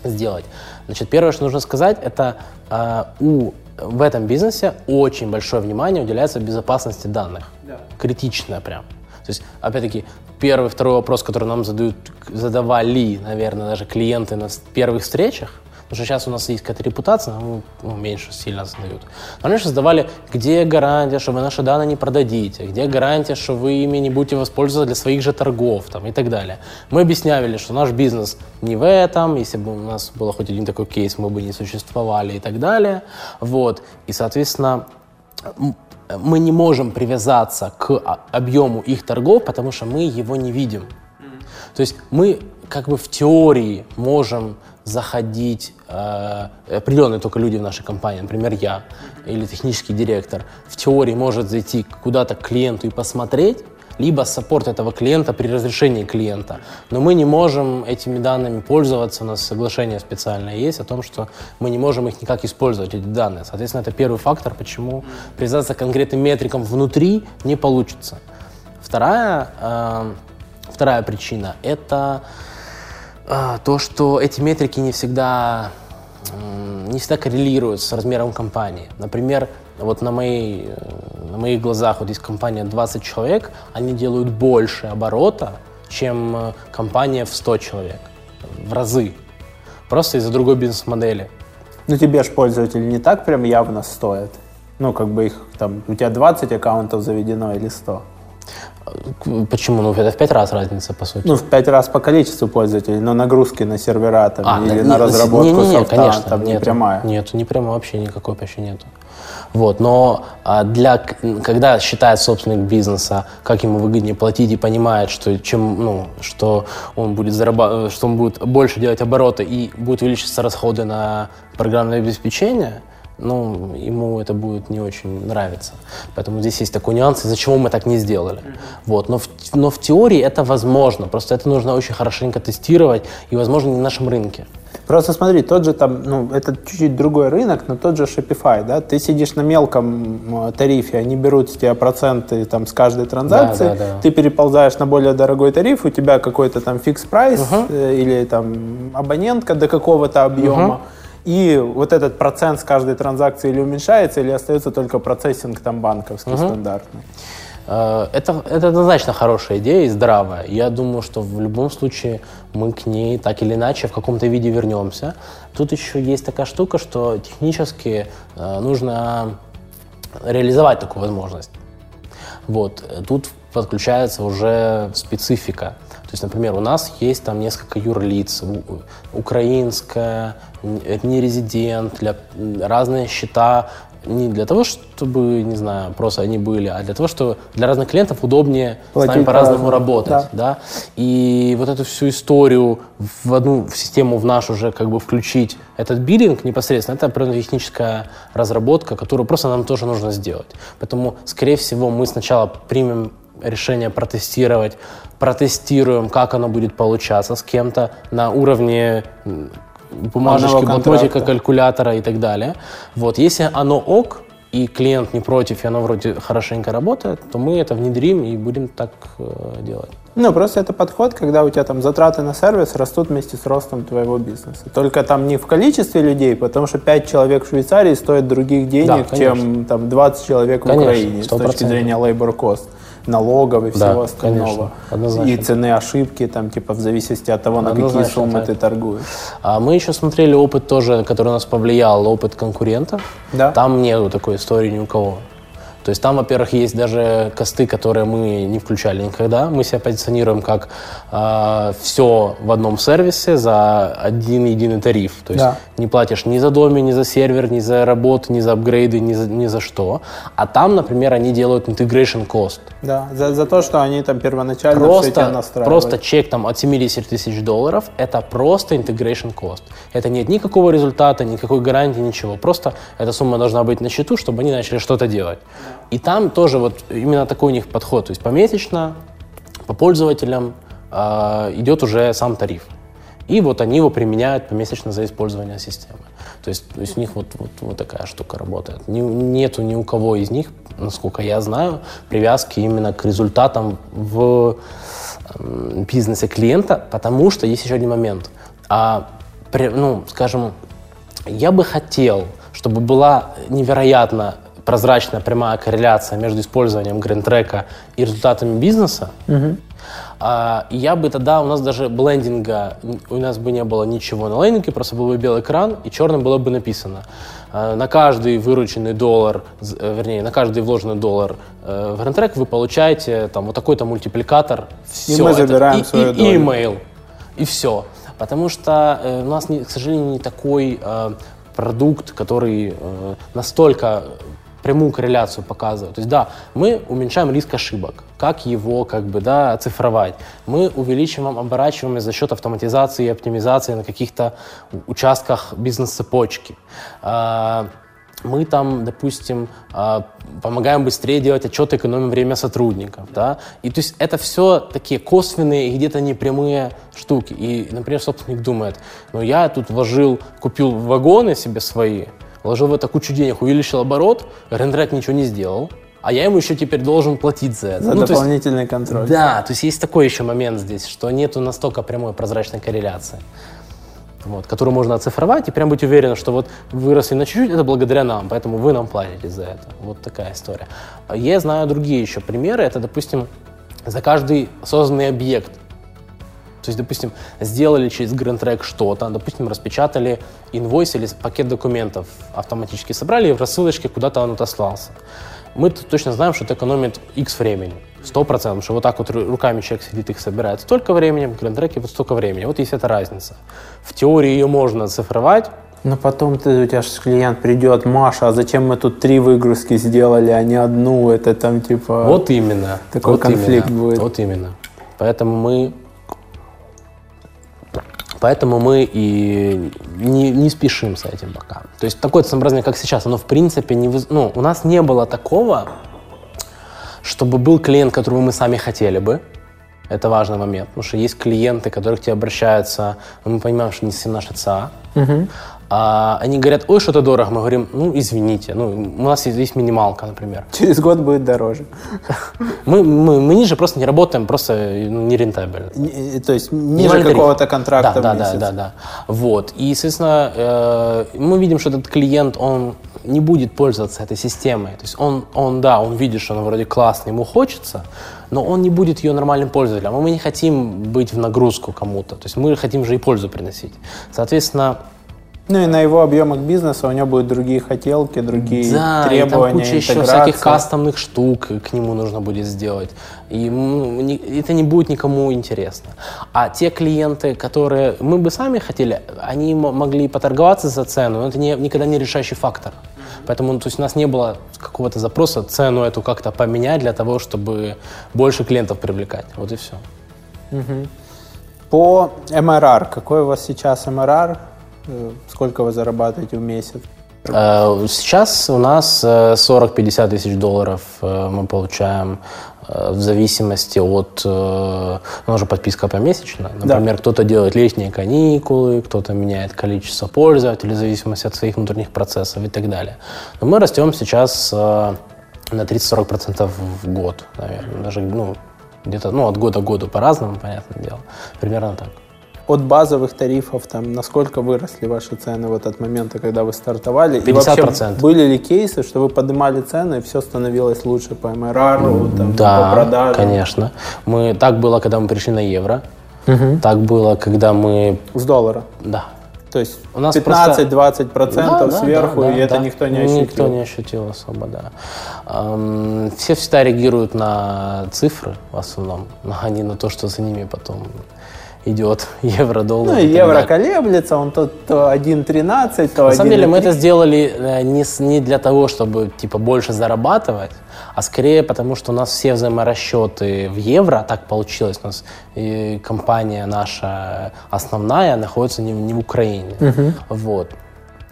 Speaker 1: сделать. Значит, первое, что нужно сказать, это э, у в этом бизнесе очень большое внимание уделяется безопасности данных. Да. Критичное прям. То есть, опять-таки, первый, второй вопрос, который нам задают, задавали, наверное, даже клиенты на первых встречах, Потому что сейчас у нас есть какая-то репутация, ну, ну, меньше сильно создают. Но раньше создавали, где гарантия, что вы наши данные не продадите, где гарантия, что вы ими не будете воспользоваться для своих же торгов там, и так далее. Мы объясняли, что наш бизнес не в этом, если бы у нас был хоть один такой кейс, мы бы не существовали и так далее. Вот. И, соответственно, мы не можем привязаться к объему их торгов, потому что мы его не видим. То есть мы как бы в теории можем заходить э, определенные только люди в нашей компании, например, я или технический директор, в теории может зайти куда-то к клиенту и посмотреть, либо саппорт этого клиента при разрешении клиента. Но мы не можем этими данными пользоваться, у нас соглашение специальное есть о том, что мы не можем их никак использовать, эти данные. Соответственно, это первый фактор, почему привязаться к конкретным метрикам внутри не получится. Вторая, э, вторая причина – это то, что эти метрики не всегда не всегда коррелируют с размером компании. Например, вот на, моей, э, на моих глазах вот есть компания 20 человек, они делают больше оборота, чем э, компания в 100 человек. В разы. Просто из-за другой бизнес-модели.
Speaker 3: Ну тебе же пользователи не так прям явно стоят. Ну, как бы их там, у тебя 20 аккаунтов заведено или 100?
Speaker 1: Почему? Ну, это в пять раз разница, по сути.
Speaker 3: Ну, в пять раз по количеству пользователей, но нагрузки на сервера там, а, или да, на разработку не, не, софта
Speaker 1: конечно,
Speaker 3: там
Speaker 1: нет,
Speaker 3: не прямая.
Speaker 1: Нет, не прямая вообще никакой почти нету. Вот, но а, для, когда считает собственник бизнеса, как ему выгоднее платить и понимает, что, чем, ну, что, он будет зарабатывать, что он будет больше делать обороты и будет увеличиваться расходы на программное обеспечение – ну, ему это будет не очень нравиться. Поэтому здесь есть такой нюанс, из-за чего мы так не сделали. Вот. Но, в, но в теории это возможно, просто это нужно очень хорошенько тестировать, и, возможно, не на нашем рынке.
Speaker 3: Просто смотри, тот же там, ну, это чуть-чуть другой рынок, но тот же Shopify, да, ты сидишь на мелком тарифе, они берут с тебя проценты там с каждой транзакции, да, да, да. ты переползаешь на более дорогой тариф, у тебя какой-то там фикс прайс э, или там абонентка до какого-то объема, uh-huh и вот этот процент с каждой транзакции или уменьшается, или остается только процессинг там банковский угу. стандартный.
Speaker 1: Э, это, это однозначно хорошая идея и здравая. Я думаю, что в любом случае мы к ней так или иначе в каком-то виде вернемся. Тут еще есть такая штука, что технически э, нужно реализовать такую возможность. Вот. Тут подключается уже специфика. То есть, например, у нас есть там несколько юрлиц, украинская, нерезидент, для, разные счета, не для того, чтобы, не знаю, просто они были, а для того, чтобы для разных клиентов удобнее Платить с нами по-разному работать. Да. Да? И вот эту всю историю в одну в систему, в нашу уже как бы включить этот биллинг непосредственно, это определенная техническая разработка, которую просто нам тоже нужно сделать. Поэтому, скорее всего, мы сначала примем решение протестировать, протестируем, как оно будет получаться с кем-то на уровне бумажечки, блокнотика, калькулятора и так далее. Вот, если оно ок, и клиент не против, и оно вроде хорошенько работает, то мы это внедрим и будем так э, делать.
Speaker 3: Ну, просто это подход, когда у тебя там затраты на сервис растут вместе с ростом твоего бизнеса. Только там не в количестве людей, потому что 5 человек в Швейцарии стоят других денег, да, чем там 20 человек в конечно, Украине 100%. с точки зрения labor cost налогов и всего да, остального. И цены ошибки, там, типа, в зависимости от того, на какие суммы ты торгуешь.
Speaker 1: А мы еще смотрели опыт тоже, который нас повлиял, опыт конкурентов. Да. Там нету такой истории ни у кого. То есть там, во-первых, есть даже косты, которые мы не включали никогда. Мы себя позиционируем как э, а, все в одном сервисе за один единый тариф. То есть да. не платишь ни за домен, ни за сервер, ни за работу, ни за апгрейды, ни за, ни за что. А там, например, они делают integration cost.
Speaker 3: Да, за, за то, что они там первоначально
Speaker 1: просто, все настраивают. Просто чек там от 70 тысяч долларов, это просто integration cost. Это нет никакого результата, никакой гарантии, ничего. Просто эта сумма должна быть на счету, чтобы они начали что-то делать. И там тоже вот именно такой у них подход. То есть помесячно, по пользователям э, идет уже сам тариф. И вот они его применяют помесячно за использование системы. То есть, то есть у них вот, вот, вот такая штука работает. Не, нету ни у кого из них, насколько я знаю, привязки именно к результатам в э, бизнесе клиента, потому что есть еще один момент. А, при, ну, скажем, я бы хотел, чтобы была невероятно прозрачная прямая корреляция между использованием гринтрека и результатами бизнеса, угу. а, я бы тогда, у нас даже блендинга, у нас бы не было ничего на лендинге, просто был бы белый экран, и черным было бы написано, а, на каждый вырученный доллар, э, вернее, на каждый вложенный доллар э, в гринтрек вы получаете там вот такой-то мультипликатор.
Speaker 3: Все и мы забираем
Speaker 1: это,
Speaker 3: свою
Speaker 1: и, долю. И email, и все. Потому что э, у нас, не, к сожалению, не такой э, продукт, который э, настолько прямую корреляцию показывает. То есть да, мы уменьшаем риск ошибок. Как его как бы, да, оцифровать? Мы увеличиваем оборачиваемость за счет автоматизации и оптимизации на каких-то участках бизнес-цепочки. Э, мы там, допустим, а, помогаем быстрее делать отчеты, экономим время сотрудников, да, и то есть это все такие косвенные и где-то непрямые штуки. И, например, собственник думает, ну я тут вложил, купил вагоны себе свои, вложил в это кучу денег, увеличил оборот, Рендрек ничего не сделал, а я ему еще теперь должен платить за это.
Speaker 3: За ну, дополнительный есть, контроль.
Speaker 1: Да, то есть есть такой еще момент здесь, что нету настолько прямой прозрачной корреляции вот, которую можно оцифровать и прям быть уверенным, что вот выросли на чуть-чуть, это благодаря нам, поэтому вы нам платите за это. Вот такая история. Я знаю другие еще примеры. Это, допустим, за каждый созданный объект. То есть, допустим, сделали через GrandTrack что-то, допустим, распечатали инвойс или пакет документов, автоматически собрали и в рассылочке куда-то он отослался. Мы точно знаем, что это экономит X времени. Сто процентов, что вот так вот руками человек сидит, их собирает столько времени, в грандтреке вот столько времени. Вот есть эта разница. В теории ее можно оцифровать,
Speaker 3: но потом ты, у тебя же клиент придет, Маша, а зачем мы тут три выгрузки сделали, а не одну? Это там типа...
Speaker 1: Вот именно.
Speaker 3: Такой
Speaker 1: вот
Speaker 3: конфликт
Speaker 1: именно,
Speaker 3: будет.
Speaker 1: Вот именно. Поэтому мы... Поэтому мы и не, не спешим с этим пока. То есть такое самообразование, как сейчас, оно в принципе не... Ну, у нас не было такого, чтобы был клиент, которого мы сами хотели бы. Это важный момент, потому что есть клиенты, которые к тебе обращаются, но мы понимаем, что не все наши ЦА. Угу. А они говорят, ой, что-то дорого. Мы говорим, ну, извините, ну, у нас есть минималка, например.
Speaker 3: Через год будет дороже.
Speaker 1: Мы, мы, мы ниже просто не работаем, просто ну, не рентабельно.
Speaker 3: Не, то есть ниже какого-то контракта
Speaker 1: да, да, да, да, да. Вот. И, соответственно, э, мы видим, что этот клиент, он не будет пользоваться этой системой. То есть он, он, да, он видит, что она вроде классная, ему хочется, но он не будет ее нормальным пользователем. А мы не хотим быть в нагрузку кому-то. То есть мы хотим же и пользу приносить. Соответственно,
Speaker 3: ну и на его объемах бизнеса у него будут другие хотелки, другие да, требования, и там куча
Speaker 1: еще всяких кастомных штук к нему нужно будет сделать. И это не будет никому интересно. А те клиенты, которые мы бы сами хотели, они могли поторговаться за цену, но это не, никогда не решающий фактор. Поэтому ну, то есть у нас не было какого-то запроса цену эту как-то поменять для того, чтобы больше клиентов привлекать. Вот и все.
Speaker 3: Угу. По МРР, какой у вас сейчас МРР? Э, сколько вы зарабатываете в месяц?
Speaker 1: Э, сейчас у нас 40-50 э, тысяч долларов мы получаем в зависимости от, ну, уже подписка помесячно. Например, да. кто-то делает летние каникулы, кто-то меняет количество пользователей в зависимости от своих внутренних процессов и так далее. Но мы растем сейчас на 30-40% в год, наверное. Даже, ну, где-то, ну, от года к году по-разному, понятное дело. Примерно так
Speaker 3: от базовых тарифов, там, насколько выросли ваши цены в этот момент, когда вы стартовали?
Speaker 1: 50%. И вообще,
Speaker 3: были ли кейсы, что вы поднимали цены, и все становилось лучше по МРР, там,
Speaker 1: да, по продажам? конечно. Мы, так было, когда мы пришли на евро. Угу. Так было, когда мы...
Speaker 3: С доллара?
Speaker 1: Да.
Speaker 3: То есть 15-20% процентов да, сверху, да, да, и это да. никто не ощутил?
Speaker 1: Никто не ощутил особо, да. Эм, все всегда реагируют на цифры в основном, а не на то, что за ними потом идет евро-доллар.
Speaker 3: Ну, евро колеблется, он то, то 1.13, то
Speaker 1: На самом деле мы это сделали э, не, не для того, чтобы типа больше зарабатывать, а скорее потому, что у нас все взаиморасчеты в евро, так получилось, у нас и компания наша основная находится не, не в Украине. Угу. Вот.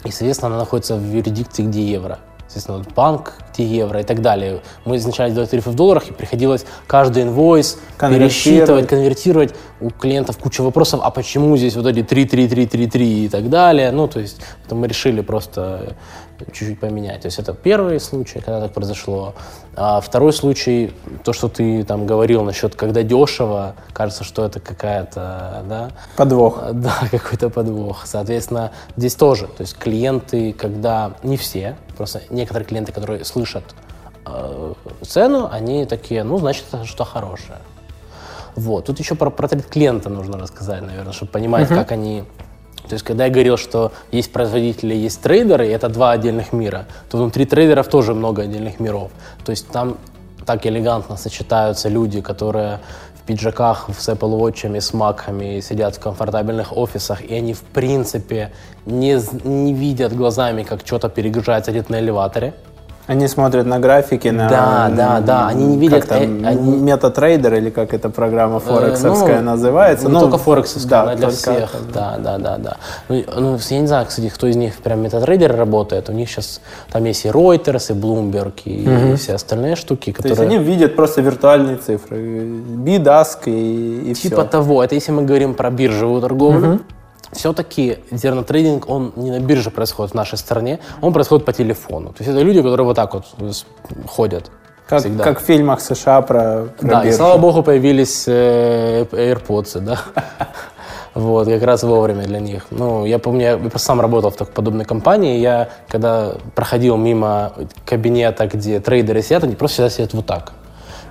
Speaker 1: И, соответственно, она находится в юрисдикции, где евро естественно, банк, где евро и так далее. Мы изначально делали тарифы в долларах, и приходилось каждый инвойс пересчитывать, конвертировать. У клиентов куча вопросов, а почему здесь вот эти 3, 3, 3, 3, 3 и так далее. Ну, то есть, мы решили просто чуть-чуть поменять. То есть это первый случай, когда так произошло. А второй случай, то, что ты там говорил насчет, когда дешево, кажется, что это какая-то, да?
Speaker 3: Подвох.
Speaker 1: Да, какой-то подвох. Соответственно, здесь тоже, то есть клиенты, когда, не все, просто некоторые клиенты, которые слышат э, цену, они такие, ну, значит, это что хорошее. Вот. Тут еще про портрет клиента нужно рассказать, наверное, чтобы понимать, uh-huh. как они то есть, когда я говорил, что есть производители, есть трейдеры, и это два отдельных мира, то внутри трейдеров тоже много отдельных миров. То есть там так элегантно сочетаются люди, которые в пиджаках, с Apple Watch, с маками, сидят в комфортабельных офисах, и они, в принципе, не, не видят глазами, как что-то перегружается где-то на элеваторе.
Speaker 3: Они смотрят на графики, на...
Speaker 1: Да, да, да, они не видят...
Speaker 3: Как там, э, они... Метатрейдер или как эта программа Форексовская э, ну, называется.
Speaker 1: Не ну, только Форексовская, да, она для всех. Это, да, да, да, да. Ну, ну, я не знаю, кстати, кто из них прям метатрейдер работает. У них сейчас там есть и Reuters, и Bloomberg, и, угу. и все остальные штуки, которые...
Speaker 3: То есть они видят просто виртуальные цифры. Бидаsk и, и
Speaker 1: Типа все. того. Это если мы говорим про биржевую торговлю. Угу все-таки зернотрейдинг, он не на бирже происходит в нашей стране, он происходит по телефону. То есть это люди, которые вот так вот ходят.
Speaker 3: Как, всегда. как в фильмах США про, про
Speaker 1: Да,
Speaker 3: биржу.
Speaker 1: и слава богу появились э, AirPods, да. Вот, как раз вовремя для них. Ну, я помню, я сам работал в такой подобной компании, я когда проходил мимо кабинета, где трейдеры сидят, они просто всегда сидят вот так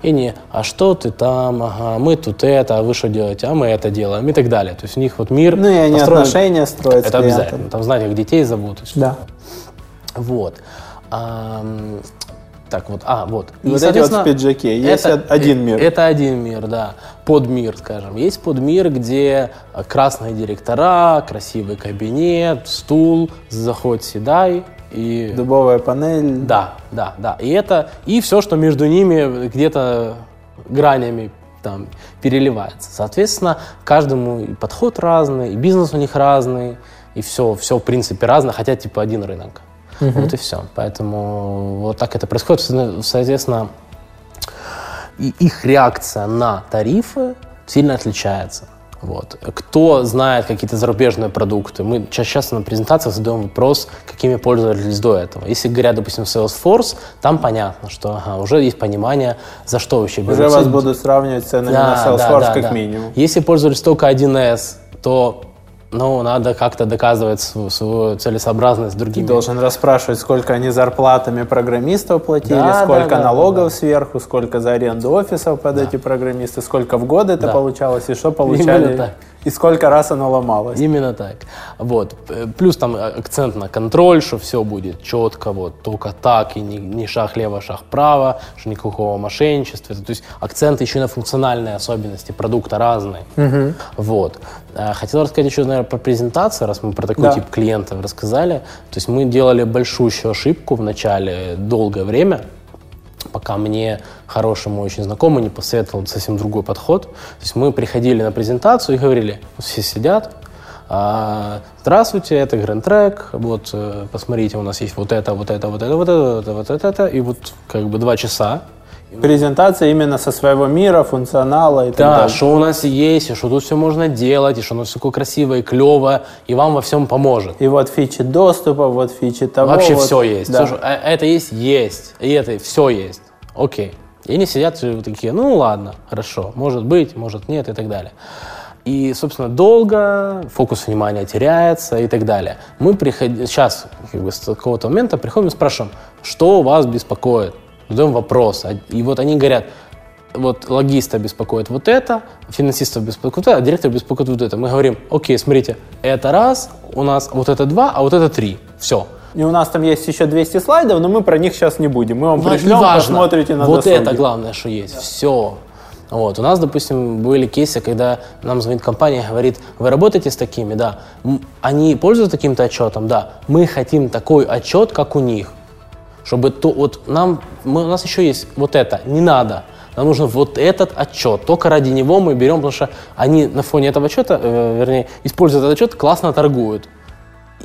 Speaker 1: и не «а что ты там?», ага, «мы тут это, а вы что делаете?», «а мы это делаем» и так далее. То есть у них вот мир
Speaker 3: Ну и они построен... отношения строят
Speaker 1: Это обязательно. Там знать, как детей зовут.
Speaker 3: Да.
Speaker 1: Вот. А, так вот, а, вот.
Speaker 3: И, вот эти вот в пиджаке, есть это, один мир.
Speaker 1: Это один мир, да. Подмир, скажем. Есть подмир, где красные директора, красивый кабинет, стул, заходь, седай, и...
Speaker 3: Дубовая панель.
Speaker 1: Да, да, да. И это, и все, что между ними где-то гранями там переливается. Соответственно, каждому и подход разный, и бизнес у них разный, и все, все в принципе разное, хотя типа один рынок. Угу. Вот и все. Поэтому вот так это происходит. Соответственно, и их реакция на тарифы сильно отличается. Вот. Кто знает какие-то зарубежные продукты? Мы часто на презентациях задаем вопрос, какими пользовались до этого. Если говорят, допустим, Salesforce, там понятно, что ага, уже есть понимание, за что вообще
Speaker 3: берут. Уже вас будут сравнивать ценами да, на Salesforce да, да, как да. минимум.
Speaker 1: Если пользовались только 1С, то ну, надо как-то доказывать свою, свою целесообразность другим.
Speaker 3: Ты должен расспрашивать, сколько они зарплатами программистов платили, да, сколько да, да, налогов да, сверху, сколько за аренду офисов под да. эти программисты, сколько в год это да. получалось и что получали. И сколько раз оно ломалось.
Speaker 1: Именно так. Вот. Плюс там акцент на контроль, что все будет четко, вот, только так, и не, не шаг лево, шаг право, что никакого мошенничества. То есть акцент еще на функциональные особенности продукта разные. Угу. Вот. А, хотел рассказать еще, наверное, про презентацию, раз мы про такой да. тип клиентов рассказали. То есть мы делали большущую ошибку в начале долгое время, пока мне хороший мой очень знакомый не посоветовал совсем другой подход. То есть мы приходили на презентацию и говорили, все сидят, «А, здравствуйте, это Grand Track, вот э, посмотрите, у нас есть вот это, вот это, вот это, вот это, вот это, вот это, и вот как бы два часа
Speaker 3: Презентация именно со своего мира, функционала и
Speaker 1: так да, далее. Да, что у нас есть, и что тут все можно делать, и что у нас такое красивое и клевое, и вам во всем поможет.
Speaker 3: И вот фичи доступа, вот фичи того.
Speaker 1: Вообще
Speaker 3: вот,
Speaker 1: все есть. Да. Слушай, а это есть, есть. И это все есть. Окей. И они сидят такие, ну ладно, хорошо, может быть, может нет и так далее. И, собственно, долго фокус внимания теряется и так далее. Мы приходим, сейчас как бы, с какого-то момента приходим и спрашиваем, что вас беспокоит? Задаем вопрос. А, и вот они говорят, вот логиста беспокоит вот это, финансистов беспокоит вот это, а директор беспокоит вот это. Мы говорим, окей, смотрите, это раз, у нас вот это два, а вот это три. Все.
Speaker 3: И у нас там есть еще 200 слайдов, но мы про них сейчас не будем. Мы вам
Speaker 1: ну,
Speaker 3: пришлем,
Speaker 1: важно.
Speaker 3: посмотрите на
Speaker 1: Вот
Speaker 3: досуге.
Speaker 1: это главное, что есть. Да. Все. Вот. У нас, допустим, были кейсы, когда нам звонит компания и говорит, вы работаете с такими, да. Они пользуются таким-то отчетом, да. Мы хотим такой отчет, как у них чтобы то вот нам мы, у нас еще есть вот это. Не надо. Нам нужен вот этот отчет только ради него мы берем потому что они на фоне этого отчета э, вернее используя этот отчет классно торгуют.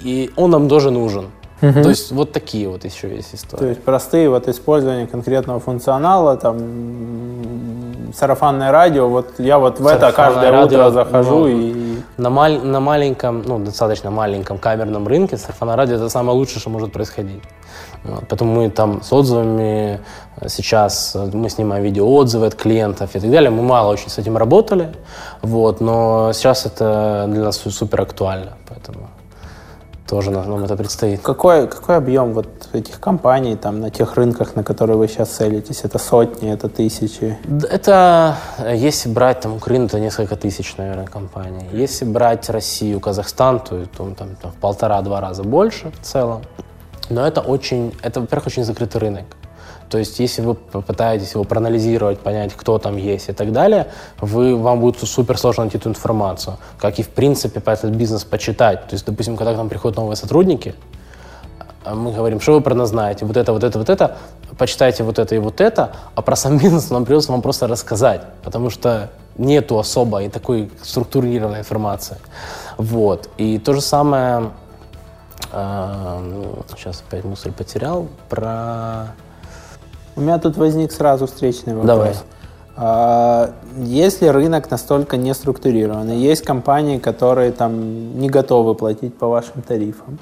Speaker 1: И он нам тоже нужен Угу. То есть вот такие вот еще есть истории.
Speaker 3: То есть простые вот использование конкретного функционала, там сарафанное радио, вот я вот в это каждое радио, утро захожу ну, и...
Speaker 1: На, маль, на маленьком, ну, достаточно маленьком камерном рынке сарафанное радио это самое лучшее, что может происходить. Вот, поэтому мы там с отзывами сейчас, мы снимаем видеоотзывы от клиентов и так далее. Мы мало очень с этим работали, вот, но сейчас это для нас супер актуально, поэтому тоже нам, это предстоит.
Speaker 3: Какой, какой объем вот этих компаний там на тех рынках, на которые вы сейчас целитесь? Это сотни, это тысячи?
Speaker 1: Это, если брать там Украину, это несколько тысяч, наверное, компаний. Если брать Россию, Казахстан, то, то там, там в полтора-два раза больше в целом. Но это очень, это, во-первых, очень закрытый рынок. То есть, если вы попытаетесь его проанализировать, понять, кто там есть и так далее, вы, вам будет супер сложно найти эту информацию. Как и, в принципе, по этот бизнес почитать. То есть, допустим, когда к нам приходят новые сотрудники, а мы говорим, что вы про нас знаете, вот это, вот это, вот это, почитайте вот это и вот это, а про сам бизнес нам придется вам просто рассказать, потому что нету особой такой структурированной информации. Вот. И то же самое, э, сейчас опять мысль потерял, про
Speaker 3: у меня тут возник сразу встречный вопрос.
Speaker 1: Давай.
Speaker 3: А, если рынок настолько не структурированный, есть компании, которые там не готовы платить по вашим тарифам,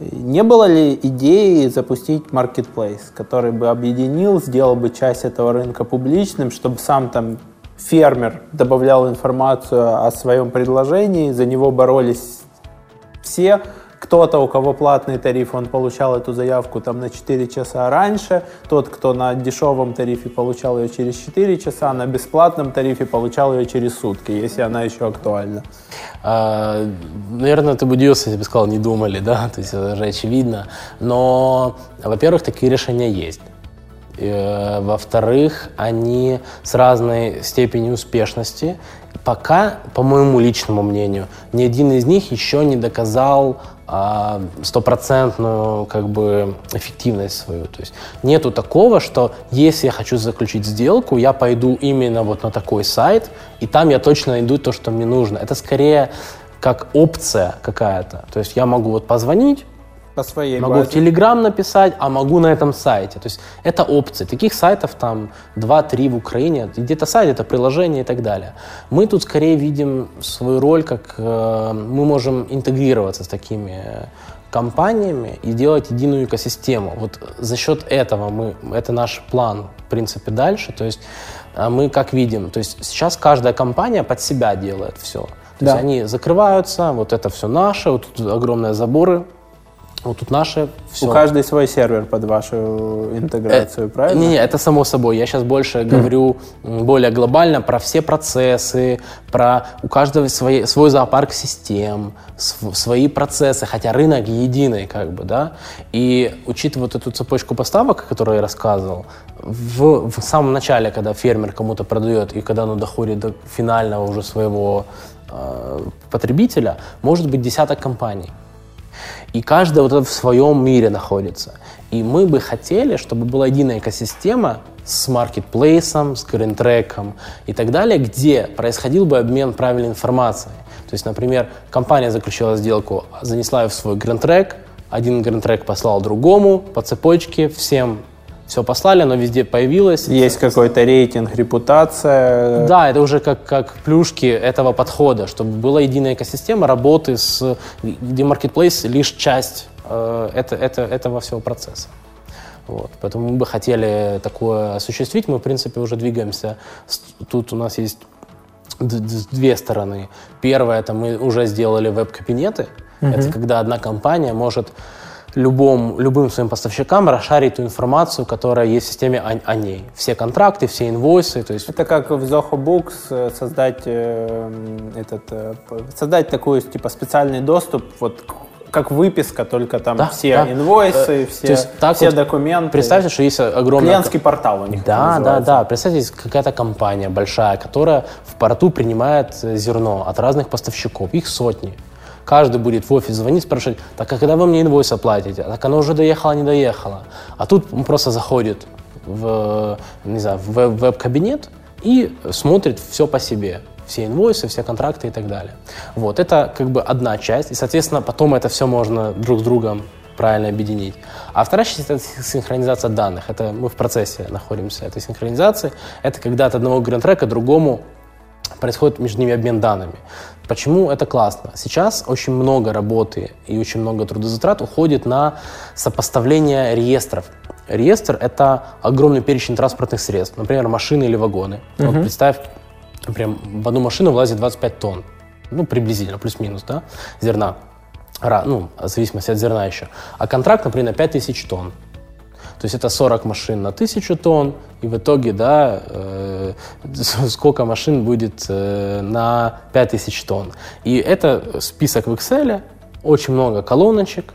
Speaker 3: не было ли идеи запустить marketplace, который бы объединил, сделал бы часть этого рынка публичным, чтобы сам там фермер добавлял информацию о своем предложении, за него боролись все, кто-то, у кого платный тариф, он получал эту заявку там на 4 часа раньше. Тот, кто на дешевом тарифе получал ее через 4 часа, на бесплатном тарифе получал ее через сутки, если она еще актуальна.
Speaker 1: А, наверное, ты бы удивился, если бы сказал, не думали, да, то есть это же очевидно. Но, во-первых, такие решения есть. Э, во-вторых, они с разной степенью успешности. Пока, по моему личному мнению, ни один из них еще не доказал а, стопроцентную как бы эффективность свою. То есть нету такого, что если я хочу заключить сделку, я пойду именно вот на такой сайт, и там я точно найду то, что мне нужно. Это скорее как опция какая-то. То есть я могу вот позвонить,
Speaker 3: по своей
Speaker 1: Могу базе. в Телеграм написать, а могу на этом сайте. То есть это опции. Таких сайтов там 2-3 в Украине. Где-то сайт, это приложение и так далее. Мы тут скорее видим свою роль, как э, мы можем интегрироваться с такими компаниями и делать единую экосистему. Вот за счет этого мы, это наш план, в принципе, дальше. То есть э, мы как видим, то есть сейчас каждая компания под себя делает все. То да. есть они закрываются, вот это все наше, вот тут огромные заборы вот тут наше все.
Speaker 3: У каждой свой сервер под вашу интеграцию, э, правильно?
Speaker 1: Не, не, это само собой. Я сейчас больше mm. говорю более глобально про все процессы, про у каждого свой, свой зоопарк систем, св, свои процессы, хотя рынок единый, как бы, да. И учитывая вот эту цепочку поставок, о которой я рассказывал, в, в самом начале, когда фермер кому-то продает и когда оно доходит до финального уже своего э, потребителя, может быть десяток компаний. И каждая вот в своем мире находится. И мы бы хотели, чтобы была единая экосистема с маркетплейсом, с гринтреком и так далее, где происходил бы обмен правильной информацией. То есть, например, компания заключила сделку, занесла ее в свой гринтрек, один гринтрек послал другому по цепочке, всем все послали, оно везде появилось.
Speaker 3: Есть какой-то рейтинг, репутация.
Speaker 1: Да, это уже как, как плюшки этого подхода, чтобы была единая экосистема работы с, где Marketplace лишь часть э, это, это, этого всего процесса. Вот. Поэтому мы бы хотели такое осуществить. Мы, в принципе, уже двигаемся. Тут у нас есть две стороны. Первое, это мы уже сделали веб-кабинеты. Угу. Это когда одна компания может любом, любым своим поставщикам расшарить ту информацию, которая есть в системе о, о ней. Все контракты, все инвойсы. То есть...
Speaker 3: Это как в Zoho Books э, создать, э, этот, э, создать такой типа специальный доступ вот как выписка, только там да, все да. инвойсы, все, То есть, так все вот документы.
Speaker 1: Представьте, что есть огромный...
Speaker 3: Клиентский портал у них
Speaker 1: Да, да, да. Представьте, есть какая-то компания большая, которая в порту принимает зерно от разных поставщиков. Их сотни. Каждый будет в офис звонить, спрашивать, так а когда вы мне инвойс оплатите? Так оно уже доехало, не доехало. А тут он просто заходит в, не знаю, в веб-кабинет и смотрит все по себе все инвойсы, все контракты и так далее. Вот, это как бы одна часть, и, соответственно, потом это все можно друг с другом правильно объединить. А вторая часть — это синхронизация данных. Это мы в процессе находимся этой синхронизации. Это когда от одного гринтрека к другому происходит между ними обмен данными. Почему это классно? Сейчас очень много работы и очень много трудозатрат уходит на сопоставление реестров. Реестр — это огромный перечень транспортных средств, например, машины или вагоны. Uh-huh. Вот представь, прям в одну машину влазит 25 тонн, ну, приблизительно, плюс-минус, да, зерна. Ну, в зависимости от зерна еще. А контракт, например, на 5000 тонн. То есть это 40 машин на 1000 тонн, и в итоге, да, э, сколько машин будет э, на 5000 тонн. И это список в Excel, очень много колоночек,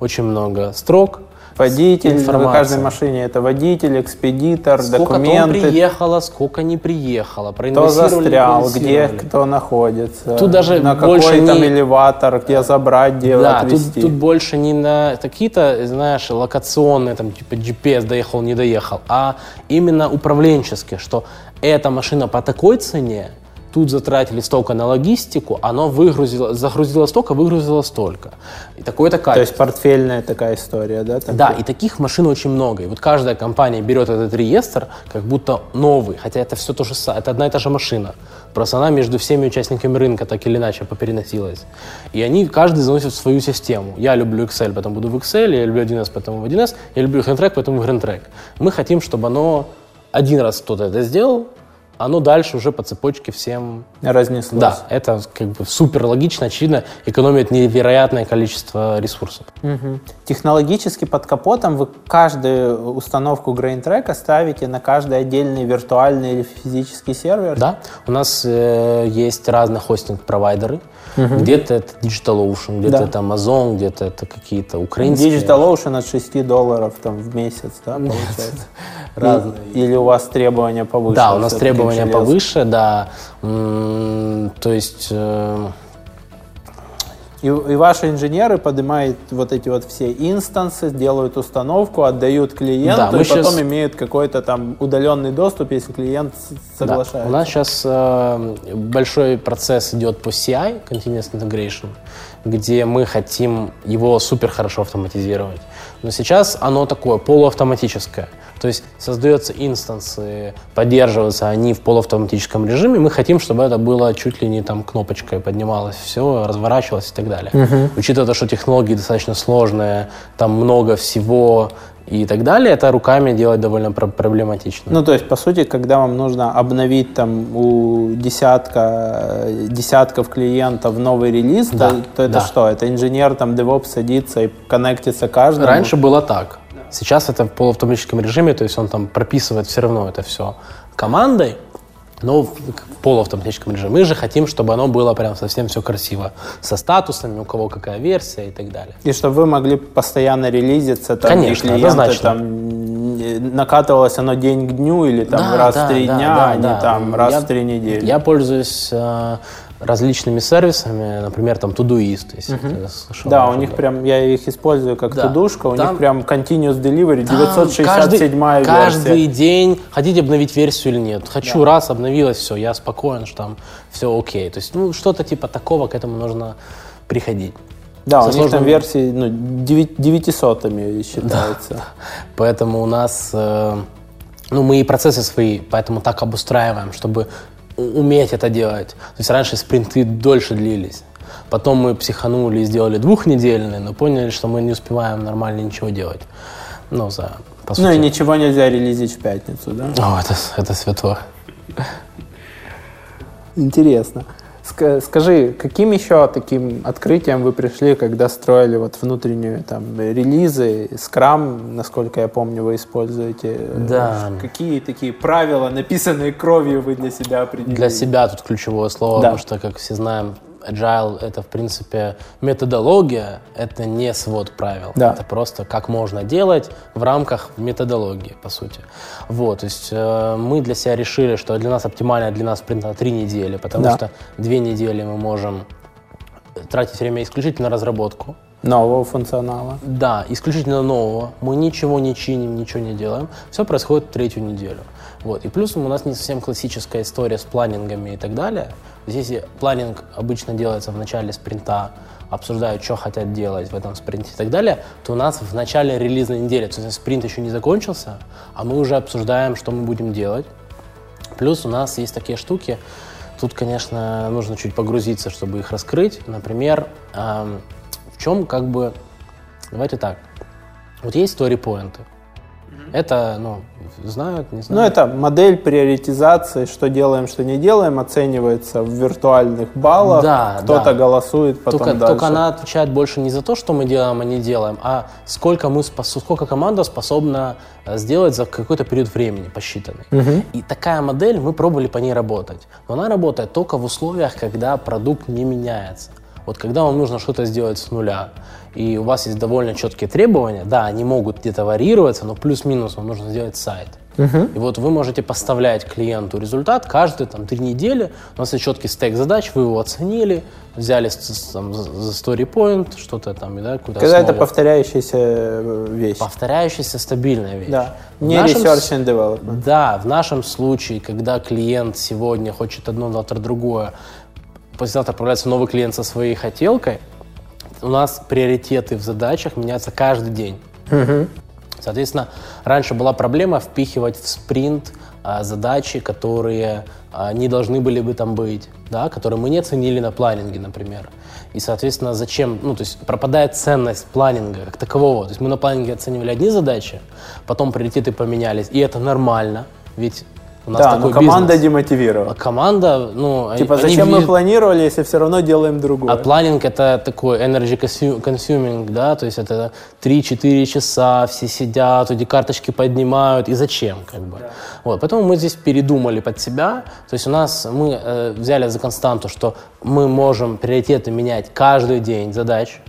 Speaker 1: очень много строк,
Speaker 3: Водитель, в каждой машине это водитель, экспедитор,
Speaker 1: сколько
Speaker 3: документы.
Speaker 1: Сколько приехало, сколько не приехало,
Speaker 3: Кто застрял, где кто находится,
Speaker 1: тут даже
Speaker 3: на
Speaker 1: больше
Speaker 3: какой
Speaker 1: не...
Speaker 3: там элеватор, где забрать, где
Speaker 1: да,
Speaker 3: отвезти.
Speaker 1: Тут, тут больше не на какие-то, знаешь, локационные, там, типа GPS доехал, не доехал, а именно управленческие, что эта машина по такой цене, тут затратили столько на логистику, оно выгрузило, загрузило столько, выгрузило столько. И такое-то качество.
Speaker 3: То есть портфельная такая история, да?
Speaker 1: Такой? Да, и таких машин очень много. И вот каждая компания берет этот реестр как будто новый, хотя это все то же самое, это одна и та же машина. Просто она между всеми участниками рынка так или иначе попереносилась. И они, каждый заносит в свою систему. Я люблю Excel, поэтому буду в Excel, я люблю 1С, поэтому в 1С, я люблю HandTrack, поэтому в HandTrack. Мы хотим, чтобы оно один раз кто-то это сделал, оно дальше уже по цепочке всем...
Speaker 3: Разнеслось.
Speaker 1: Да, это как бы супер логично, очевидно, экономит невероятное количество ресурсов.
Speaker 3: Угу. Технологически под капотом вы каждую установку GrainTrack ставите на каждый отдельный виртуальный или физический сервер?
Speaker 1: Да, у нас э, есть разные хостинг-провайдеры. Угу. Где-то это DigitalOcean, где-то да. это Amazon, где-то это какие-то украинские.
Speaker 3: DigitalOcean от 6 долларов там, в месяц, да, получается?
Speaker 1: Разные.
Speaker 3: Или у вас требования повыше?
Speaker 1: Да, у нас требования повыше, да. То есть э,
Speaker 3: и, и ваши инженеры поднимают вот эти вот все инстансы, делают установку, отдают клиенту, да, и потом сейчас... имеют какой-то там удаленный доступ, если клиент соглашается. Да.
Speaker 1: У нас сейчас э, большой процесс идет по CI, Continuous Integration, где мы хотим его супер хорошо автоматизировать. Но сейчас оно такое полуавтоматическое. То есть создаются инстансы, поддерживаются они в полуавтоматическом режиме. Мы хотим, чтобы это было чуть ли не там кнопочкой поднималось все, разворачивалось и так далее. Угу. Учитывая то, что технологии достаточно сложные, там много всего, и так далее, это руками делать довольно проблематично.
Speaker 3: Ну, то есть, по сути, когда вам нужно обновить там у десятка, десятков клиентов новый релиз, да, то, то это да. что? Это инженер, там, DevOps садится и коннектится каждому?
Speaker 1: Раньше было так. Сейчас это в полуавтоматическом режиме, то есть он там прописывает все равно это все командой, но в полуавтоматическом режиме. Мы же хотим, чтобы оно было прям совсем все красиво, со статусами, у кого какая версия и так далее.
Speaker 3: И чтобы вы могли постоянно релизиться, там,
Speaker 1: Конечно,
Speaker 3: клиенты,
Speaker 1: однозначно.
Speaker 3: там, накатывалось оно день к дню или там да, раз да, в три да, дня, да, а да. не там раз я, в три недели.
Speaker 1: Я пользуюсь э, различными сервисами, например, там Todoist. Если
Speaker 3: угу. слышал, да, у них прям, я их использую как да. тудушка, у там, них прям continuous delivery, 967 каждый, версия.
Speaker 1: Каждый день хотите обновить версию или нет. Хочу, да. раз, обновилось, все, я спокоен, что там все окей. То есть, ну, что-то типа такого, к этому нужно приходить.
Speaker 3: Да, Со у них там версии ну, 900 считается. Да.
Speaker 1: Поэтому у нас, э, ну, мы и процессы свои, поэтому так обустраиваем, чтобы уметь это делать. То есть раньше спринты дольше длились. Потом мы психанули и сделали двухнедельные, но поняли, что мы не успеваем нормально ничего делать. Ну, за,
Speaker 3: по сути. Ну и ничего нельзя релизить в пятницу, да?
Speaker 1: О, это, это святое.
Speaker 3: Интересно. Скажи, каким еще таким открытием вы пришли, когда строили вот внутреннюю там релизы, скрам, насколько я помню, вы используете?
Speaker 1: Да.
Speaker 3: Какие такие правила, написанные кровью, вы для себя определили?
Speaker 1: Для себя тут ключевое слово, да. потому что, как все знаем, agile — это, в принципе, методология, это не свод правил. Да. Это просто как можно делать в рамках методологии, по сути. Вот, то есть э, мы для себя решили, что для нас оптимально для нас спринт три недели, потому да. что две недели мы можем тратить время исключительно на разработку.
Speaker 3: Нового функционала.
Speaker 1: Да, исключительно нового. Мы ничего не чиним, ничего не делаем. Все происходит третью неделю. Вот. И плюс у нас не совсем классическая история с планингами и так далее. Здесь планинг обычно делается в начале спринта, обсуждают, что хотят делать в этом спринте и так далее, то у нас в начале релизной недели, то есть спринт еще не закончился, а мы уже обсуждаем, что мы будем делать. Плюс у нас есть такие штуки, тут, конечно, нужно чуть погрузиться, чтобы их раскрыть. Например, эм, в чем как бы, давайте так, вот есть story-поинты, это, ну, знают, не знают.
Speaker 3: Ну, это модель приоритизации, что делаем, что не делаем, оценивается в виртуальных баллах. Да, Кто-то да. голосует потом
Speaker 1: только,
Speaker 3: дальше.
Speaker 1: Только она отвечает больше не за то, что мы делаем, а не делаем, а сколько, мы сколько команда способна э, сделать за какой-то период времени посчитанный. Угу. И такая модель, мы пробовали по ней работать. Но она работает только в условиях, когда продукт не меняется. Вот когда вам нужно что-то сделать с нуля, и у вас есть довольно четкие требования, да, они могут где-то варьироваться, но плюс-минус вам нужно сделать сайт. Uh-huh. И вот вы можете поставлять клиенту результат каждые там, три недели. У нас есть четкий стек задач, вы его оценили, взяли там, за story point, что-то там, да,
Speaker 3: куда Когда основу. это повторяющаяся э, вещь.
Speaker 1: Повторяющаяся стабильная вещь.
Speaker 3: Да, не в research нашем, and development.
Speaker 1: Да, в нашем случае, когда клиент сегодня хочет одно, завтра другое, послезавтра отправляется новый клиент со своей хотелкой, у нас приоритеты в задачах меняются каждый день. Угу. Соответственно, раньше была проблема впихивать в спринт а, задачи, которые а, не должны были бы там быть, да, которые мы не ценили на планинге, например. И, соответственно, зачем, ну, то есть пропадает ценность планинга как такового. То есть мы на планинге оценивали одни задачи, потом приоритеты поменялись, и это нормально, ведь
Speaker 3: у нас да, такой но команда бизнес. демотивировала. А
Speaker 1: команда, ну...
Speaker 3: Типа, они, зачем они... мы планировали, если все равно делаем другое?
Speaker 1: А планинг это такой energy consuming, да, то есть это 3-4 часа, все сидят, эти карточки поднимают, и зачем, как бы. Да. Вот, поэтому мы здесь передумали под себя, то есть у нас, мы э, взяли за константу, что мы можем приоритеты менять каждый день задач,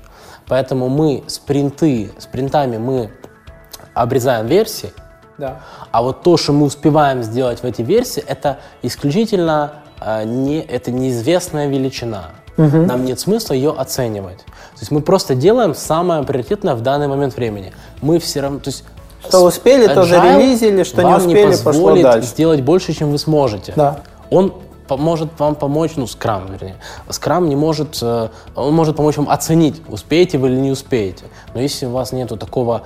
Speaker 1: поэтому мы спринты, спринтами мы обрезаем версии,
Speaker 3: да.
Speaker 1: А вот то, что мы успеваем сделать в эти версии, это исключительно э, не, это неизвестная величина. Угу. Нам нет смысла ее оценивать. То есть мы просто делаем самое приоритетное в данный момент времени. Мы все равно, то есть
Speaker 3: что успели, то зарелизили, что не успели, не пошло дальше.
Speaker 1: сделать больше, чем вы сможете.
Speaker 3: Да.
Speaker 1: Он может вам помочь, ну, скрам, вернее. Скрам не может, э, он может помочь вам оценить, успеете вы или не успеете. Но если у вас нету такого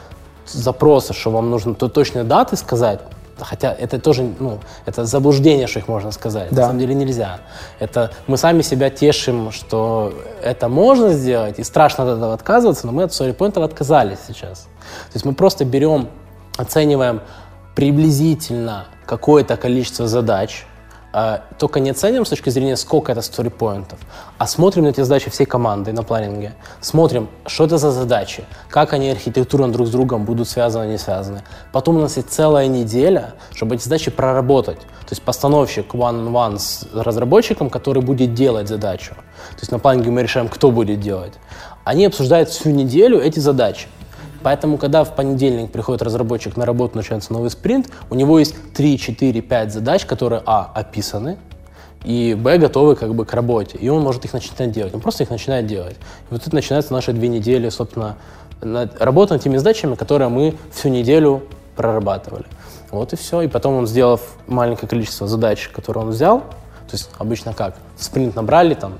Speaker 1: запроса, что вам нужно то точные даты сказать, хотя это тоже, ну, это заблуждение, что их можно сказать. Да. На самом деле нельзя. Это мы сами себя тешим, что это можно сделать, и страшно от этого отказываться, но мы от StoryPoint отказались сейчас. То есть мы просто берем, оцениваем приблизительно какое-то количество задач, только не оцениваем с точки зрения, сколько это сторипоинтов, а смотрим на эти задачи всей команды на планинге. Смотрим, что это за задачи, как они архитектурно друг с другом будут связаны, не связаны. Потом у нас есть целая неделя, чтобы эти задачи проработать. То есть постановщик one-on-one с разработчиком, который будет делать задачу. То есть на планинге мы решаем, кто будет делать. Они обсуждают всю неделю эти задачи. Поэтому, когда в понедельник приходит разработчик на работу, начинается новый спринт, у него есть 3, 4, 5 задач, которые, а, описаны, и б, готовы как бы к работе. И он может их начинать делать. Он просто их начинает делать. И вот это начинается наши две недели, собственно, над, работа над теми задачами, которые мы всю неделю прорабатывали. Вот и все. И потом он, сделав маленькое количество задач, которые он взял, то есть обычно как? Спринт набрали, там,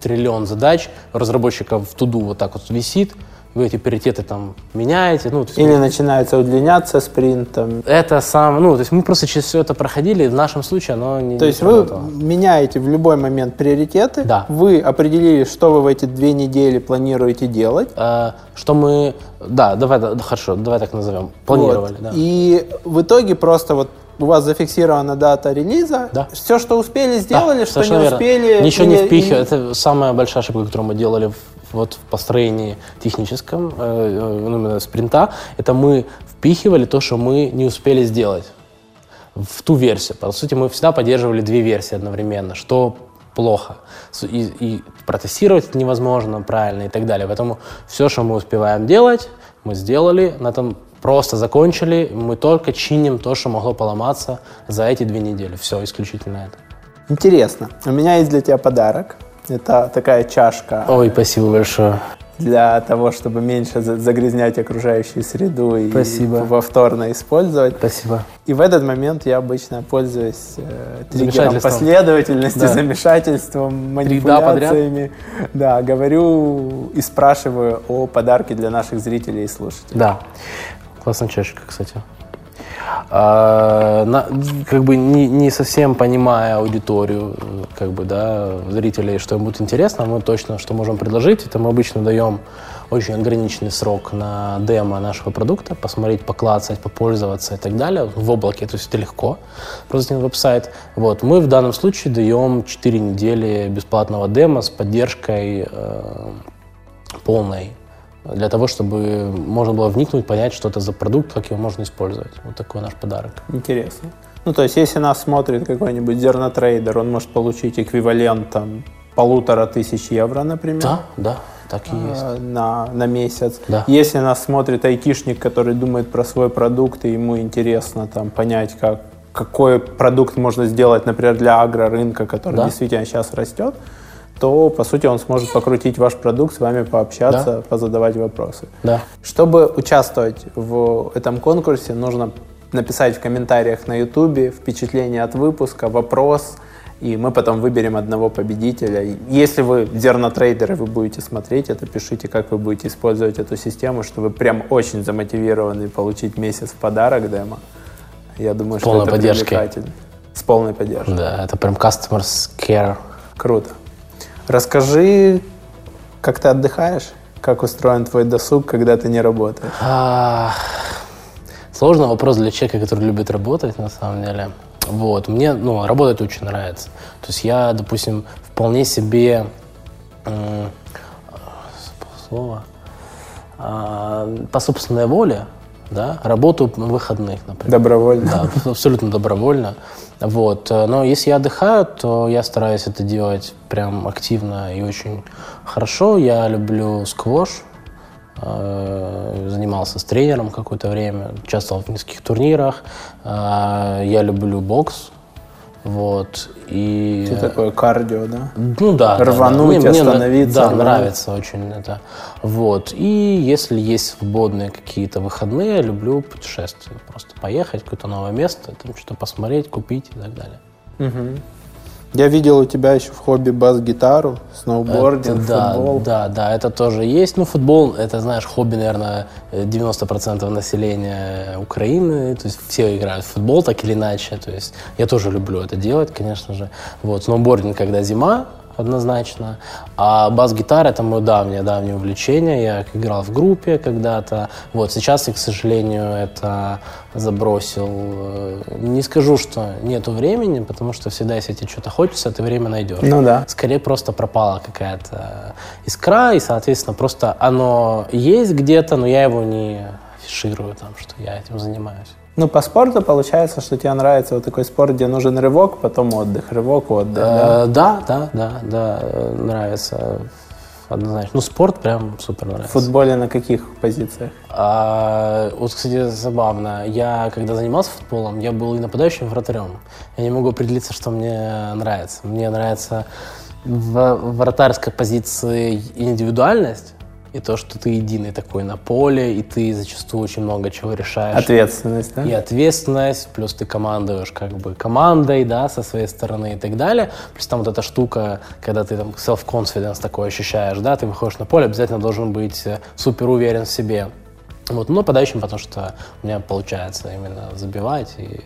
Speaker 1: триллион задач, разработчиков в туду вот так вот висит, вы эти приоритеты там меняете. Ну,
Speaker 3: Или мы... начинается удлиняться спринтом.
Speaker 1: Это сам, ну, то есть мы просто через все это проходили, в нашем случае оно не
Speaker 3: То есть не вы меняете в любой момент приоритеты,
Speaker 1: да.
Speaker 3: вы определили, что вы в эти две недели планируете делать.
Speaker 1: А, что мы, да, давай, да, хорошо, давай так назовем, планировали, вот. да.
Speaker 3: И в итоге просто вот у вас зафиксирована дата релиза.
Speaker 1: Да.
Speaker 3: Все, что успели, сделали, да, что не верно. успели.
Speaker 1: Ничего или, не впихивать. И... Это самая большая ошибка, которую мы делали в вот в построении техническом, э, э, ну, именно спринта, это мы впихивали то, что мы не успели сделать в ту версию. По сути, мы всегда поддерживали две версии одновременно, что плохо. И, и протестировать невозможно правильно и так далее. Поэтому все, что мы успеваем делать, мы сделали, на этом просто закончили. Мы только чиним то, что могло поломаться за эти две недели. Все, исключительно это.
Speaker 3: Интересно. У меня есть для тебя подарок. Это такая чашка.
Speaker 1: Ой, спасибо большое.
Speaker 3: для того, чтобы меньше загрязнять окружающую среду и
Speaker 1: Спасибо.
Speaker 3: повторно использовать.
Speaker 1: Спасибо.
Speaker 3: И в этот момент я обычно пользуюсь э, триггером последовательности, да. замешательством, манипуляциями. Да, говорю и спрашиваю о подарке для наших зрителей и слушателей.
Speaker 1: Да, классная чашечка, кстати. А, на, как бы не, не совсем понимая аудиторию, как бы, да, зрителей, что им будет интересно, мы точно, что можем предложить, это мы обычно даем очень ограниченный срок на демо нашего продукта, посмотреть, поклацать, попользоваться и так далее. В облаке, то есть это легко, просто веб-сайт. Вот. Мы в данном случае даем 4 недели бесплатного демо с поддержкой э, полной для того, чтобы можно было вникнуть, понять, что это за продукт, как его можно использовать. Вот такой наш подарок.
Speaker 3: Интересно. Ну, то есть, если нас смотрит какой-нибудь зернотрейдер, он может получить эквивалент там полутора тысяч евро, например.
Speaker 1: Да, да, так и есть. А,
Speaker 3: на, на месяц.
Speaker 1: Да.
Speaker 3: Если нас смотрит айтишник, который думает про свой продукт, и ему интересно там понять, как, какой продукт можно сделать, например, для агрорынка, который да. действительно сейчас растет, то, по сути, он сможет покрутить ваш продукт, с вами пообщаться, да. позадавать вопросы.
Speaker 1: Да.
Speaker 3: Чтобы участвовать в этом конкурсе, нужно написать в комментариях на YouTube впечатление от выпуска, вопрос, и мы потом выберем одного победителя. Если вы зернотрейдеры, вы будете смотреть это, пишите, как вы будете использовать эту систему, что вы прям очень замотивированы получить месяц в подарок демо. Я думаю, что это поддержки. привлекательно. С полной поддержкой.
Speaker 1: Да, это прям customer care.
Speaker 3: Круто. Расскажи, как ты отдыхаешь? Как устроен твой досуг, когда ты не работаешь? А,
Speaker 1: сложный вопрос для человека, который любит работать, на самом деле. Вот. Мне ну, работать очень нравится. То есть я, допустим, вполне себе э, слово э, по собственной воле да, работаю на выходных, например.
Speaker 3: Добровольно?
Speaker 1: Да, абсолютно добровольно. Вот. Но если я отдыхаю, то я стараюсь это делать прям активно и очень хорошо. Я люблю сквош, э, занимался с тренером какое-то время, участвовал в нескольких турнирах. Э, я люблю бокс, вот. И...
Speaker 3: Это такое кардио, да?
Speaker 1: Ну да.
Speaker 3: Рвануть, да, да. Мне, остановиться.
Speaker 1: Да, рвануть. нравится очень это. Вот. И если есть свободные какие-то выходные, я люблю путешествия. Просто поехать в какое-то новое место, там что-то посмотреть, купить и так далее.
Speaker 3: Угу. Я видел у тебя еще в хобби бас-гитару, сноубординг,
Speaker 1: это, да,
Speaker 3: футбол.
Speaker 1: Да, да, это тоже есть. Ну, футбол, это, знаешь, хобби, наверное, 90% населения Украины. То есть все играют в футбол так или иначе. То есть я тоже люблю это делать, конечно же. Вот, сноубординг, когда зима, однозначно. А бас-гитара — это мое давнее-давнее увлечение. Я играл в группе когда-то. Вот сейчас я, к сожалению, это забросил. Не скажу, что нету времени, потому что всегда, если тебе что-то хочется, ты время найдешь.
Speaker 3: Ну да.
Speaker 1: Скорее просто пропала какая-то искра, и, соответственно, просто оно есть где-то, но я его не афиширую, там, что я этим занимаюсь.
Speaker 3: Ну, по спорту получается, что тебе нравится вот такой спорт, где нужен рывок, потом отдых, рывок, отдых,
Speaker 1: да? Да, да, да, да, нравится однозначно. Ну, спорт прям супер нравится.
Speaker 3: В футболе на каких позициях?
Speaker 1: А, вот, кстати, забавно. Я, когда занимался футболом, я был и нападающим, и вратарем. Я не могу определиться, что мне нравится. Мне нравится в вратарской позиции индивидуальность, и то, что ты единый такой на поле, и ты зачастую очень много чего решаешь.
Speaker 3: Ответственность, да?
Speaker 1: И ответственность, плюс ты командуешь как бы командой, да, со своей стороны и так далее. Плюс там вот эта штука, когда ты там self-confidence такой ощущаешь, да, ты выходишь на поле, обязательно должен быть э, супер уверен в себе. Вот, но подающим, потому что у меня получается именно забивать, и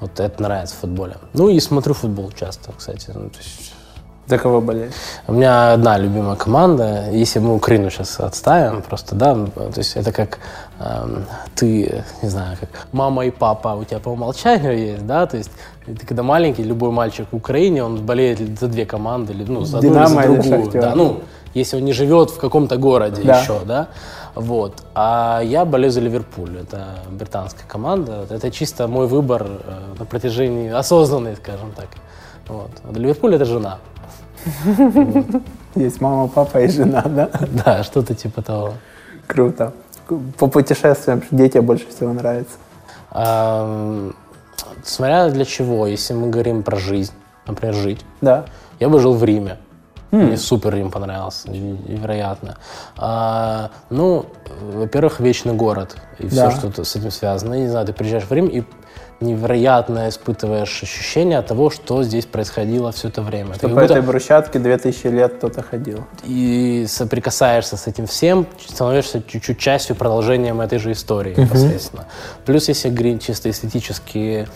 Speaker 1: вот это нравится в футболе. Ну и смотрю футбол часто, кстати. Ну, то есть
Speaker 3: за кого болеешь?
Speaker 1: У меня одна любимая команда. Если мы Украину сейчас отставим, просто, да, то есть это как э, ты, не знаю, как мама и папа у тебя по умолчанию есть, да, то есть ты когда маленький, любой мальчик в Украине, он болеет за две команды, ну, за одну
Speaker 3: Динамо
Speaker 1: или за
Speaker 3: другую.
Speaker 1: Да, ну, если он не живет в каком-то городе да. еще, да, вот. А я болею за Ливерпуль, это британская команда, это чисто мой выбор э, на протяжении, осознанный, скажем так. Вот. А Ливерпуль это жена.
Speaker 3: Есть мама, папа и жена, да?
Speaker 1: Да, что-то типа того.
Speaker 3: Круто. По путешествиям тебе больше всего нравится?
Speaker 1: Смотря для чего. Если мы говорим про жизнь, например, жить.
Speaker 3: Да.
Speaker 1: Я бы жил в Риме. Mm. Мне супер им понравился, невероятно. А, ну, во-первых, вечный город и да. все, что с этим связано. Я не знаю, ты приезжаешь в Рим и невероятно испытываешь ощущение того, что здесь происходило все это время.
Speaker 3: Что Ты по будто... этой брусчатке 2000 лет кто-то ходил.
Speaker 1: И соприкасаешься с этим всем, становишься чуть-чуть частью, продолжением этой же истории uh-huh. непосредственно. Плюс если говорить чисто эстетически,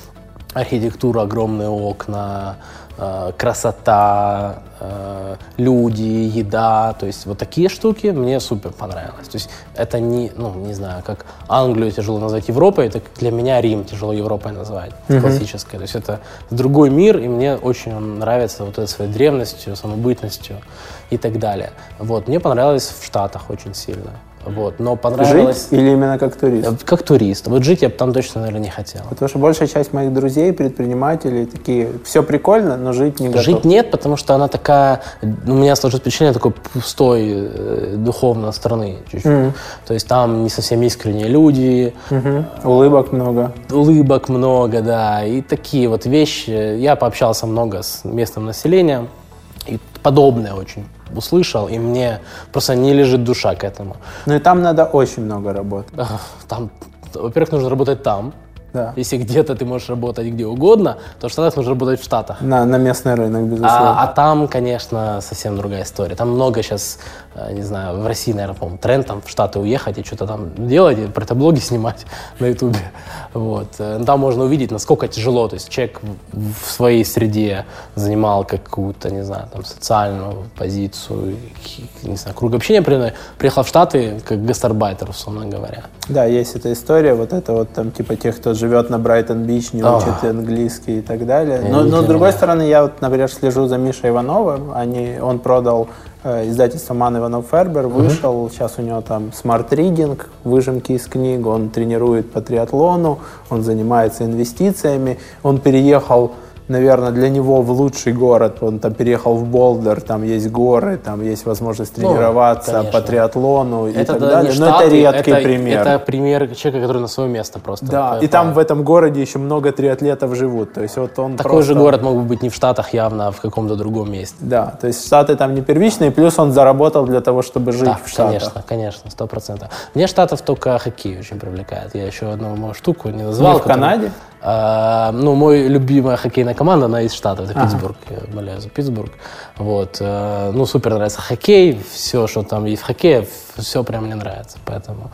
Speaker 1: архитектура, огромные окна, красота, э, люди, еда, то есть вот такие штуки мне супер понравилось. То есть это не, ну, не знаю, как Англию тяжело назвать Европой, это для меня Рим тяжело Европой назвать, mm-hmm. классической. То есть это другой мир, и мне очень он нравится вот этой своей древностью, самобытностью и так далее. Вот, мне понравилось в Штатах очень сильно. Вот, но понравилось...
Speaker 3: Жить или именно как турист? Э,
Speaker 1: как турист. Вот жить я бы там точно, наверное, не хотел.
Speaker 3: Потому что большая часть моих друзей, предпринимателей, такие, все прикольно, но жить не готов.
Speaker 1: Жить нет, потому что она такая... У меня сложилось впечатление такой пустой э, духовно страны чуть-чуть. Mm-hmm. То есть там не совсем искренние люди.
Speaker 3: Mm-hmm. Улыбок много.
Speaker 1: Улыбок много, да. И такие вот вещи. Я пообщался много с местным населением. И подобное очень услышал, и мне просто не лежит душа к этому.
Speaker 3: Ну и там надо очень много работать.
Speaker 1: Там, во-первых, нужно работать там,
Speaker 3: да.
Speaker 1: Если где-то ты можешь работать где угодно, то в Штатах нужно работать в Штатах.
Speaker 3: На, на местный рынок, безусловно.
Speaker 1: А, а там, конечно, совсем другая история. Там много сейчас, э, не знаю, в России, наверное, по тренд там в Штаты уехать и что-то там делать, и про блоги снимать на Ютубе. Вот. Э, там можно увидеть, насколько тяжело. То есть человек в своей среде занимал какую-то, не знаю, там, социальную позицию, не знаю, круг общения, приехал в Штаты как гастарбайтер, условно говоря.
Speaker 3: Да, есть эта история, вот это вот там типа тех, кто живет на Брайтон-Бич, не О. учит английский и так далее. но, но с другой стороны, я вот, например, слежу за Мишей Ивановым. Они, он продал э, издательство Ман Иванов Фербер, вышел, угу. сейчас у него там Smart Reading, выжимки из книг, он тренирует по триатлону, он занимается инвестициями, он переехал наверное, для него в лучший город. Он там переехал в Болдер, там есть горы, там есть возможность ну, тренироваться ну, по триатлону это и так далее.
Speaker 1: Штаты, Но это редкий это, пример. Это пример человека, который на свое место просто.
Speaker 3: Да, и там в этом городе еще много триатлетов живут. То есть вот он
Speaker 1: Такой
Speaker 3: просто...
Speaker 1: же город мог бы быть не в Штатах явно, а в каком-то другом месте.
Speaker 3: Да, то есть Штаты там не первичные, плюс он заработал для того, чтобы жить да, в Штатах.
Speaker 1: конечно, конечно, сто процентов. Мне Штатов только хоккей очень привлекает. Я еще одну штуку не назвал. Не
Speaker 3: в которую... Канаде?
Speaker 1: А, ну, мой любимая хоккейная команда, она из Штатов, это ага. Питтсбург, я болею за Питтсбург. Вот, э, ну, супер нравится хоккей, все, что там есть в хоккее, все прям мне нравится, поэтому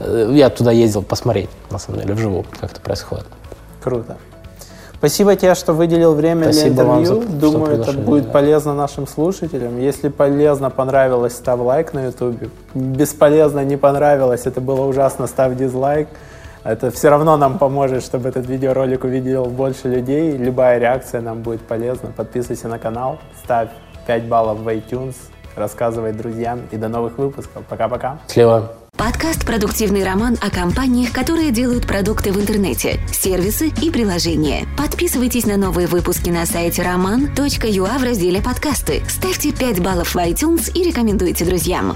Speaker 1: э, я туда ездил посмотреть, на самом деле, вживую, как это происходит.
Speaker 3: Круто. Спасибо тебе, что выделил время Спасибо для интервью. Вам за, Думаю, это будет да. полезно нашим слушателям. Если полезно, понравилось, ставь лайк на YouTube. Бесполезно, не понравилось, это было ужасно, ставь дизлайк. Это все равно нам поможет, чтобы этот видеоролик увидел больше людей. Любая реакция нам будет полезна. Подписывайся на канал, ставь 5 баллов в iTunes, рассказывай друзьям и до новых выпусков. Пока-пока.
Speaker 1: Счастливо.
Speaker 2: Подкаст «Продуктивный роман» о компаниях, которые делают продукты в интернете, сервисы и приложения. Подписывайтесь на новые выпуски на сайте roman.ua в разделе «Подкасты». Ставьте 5 баллов в iTunes и рекомендуйте друзьям.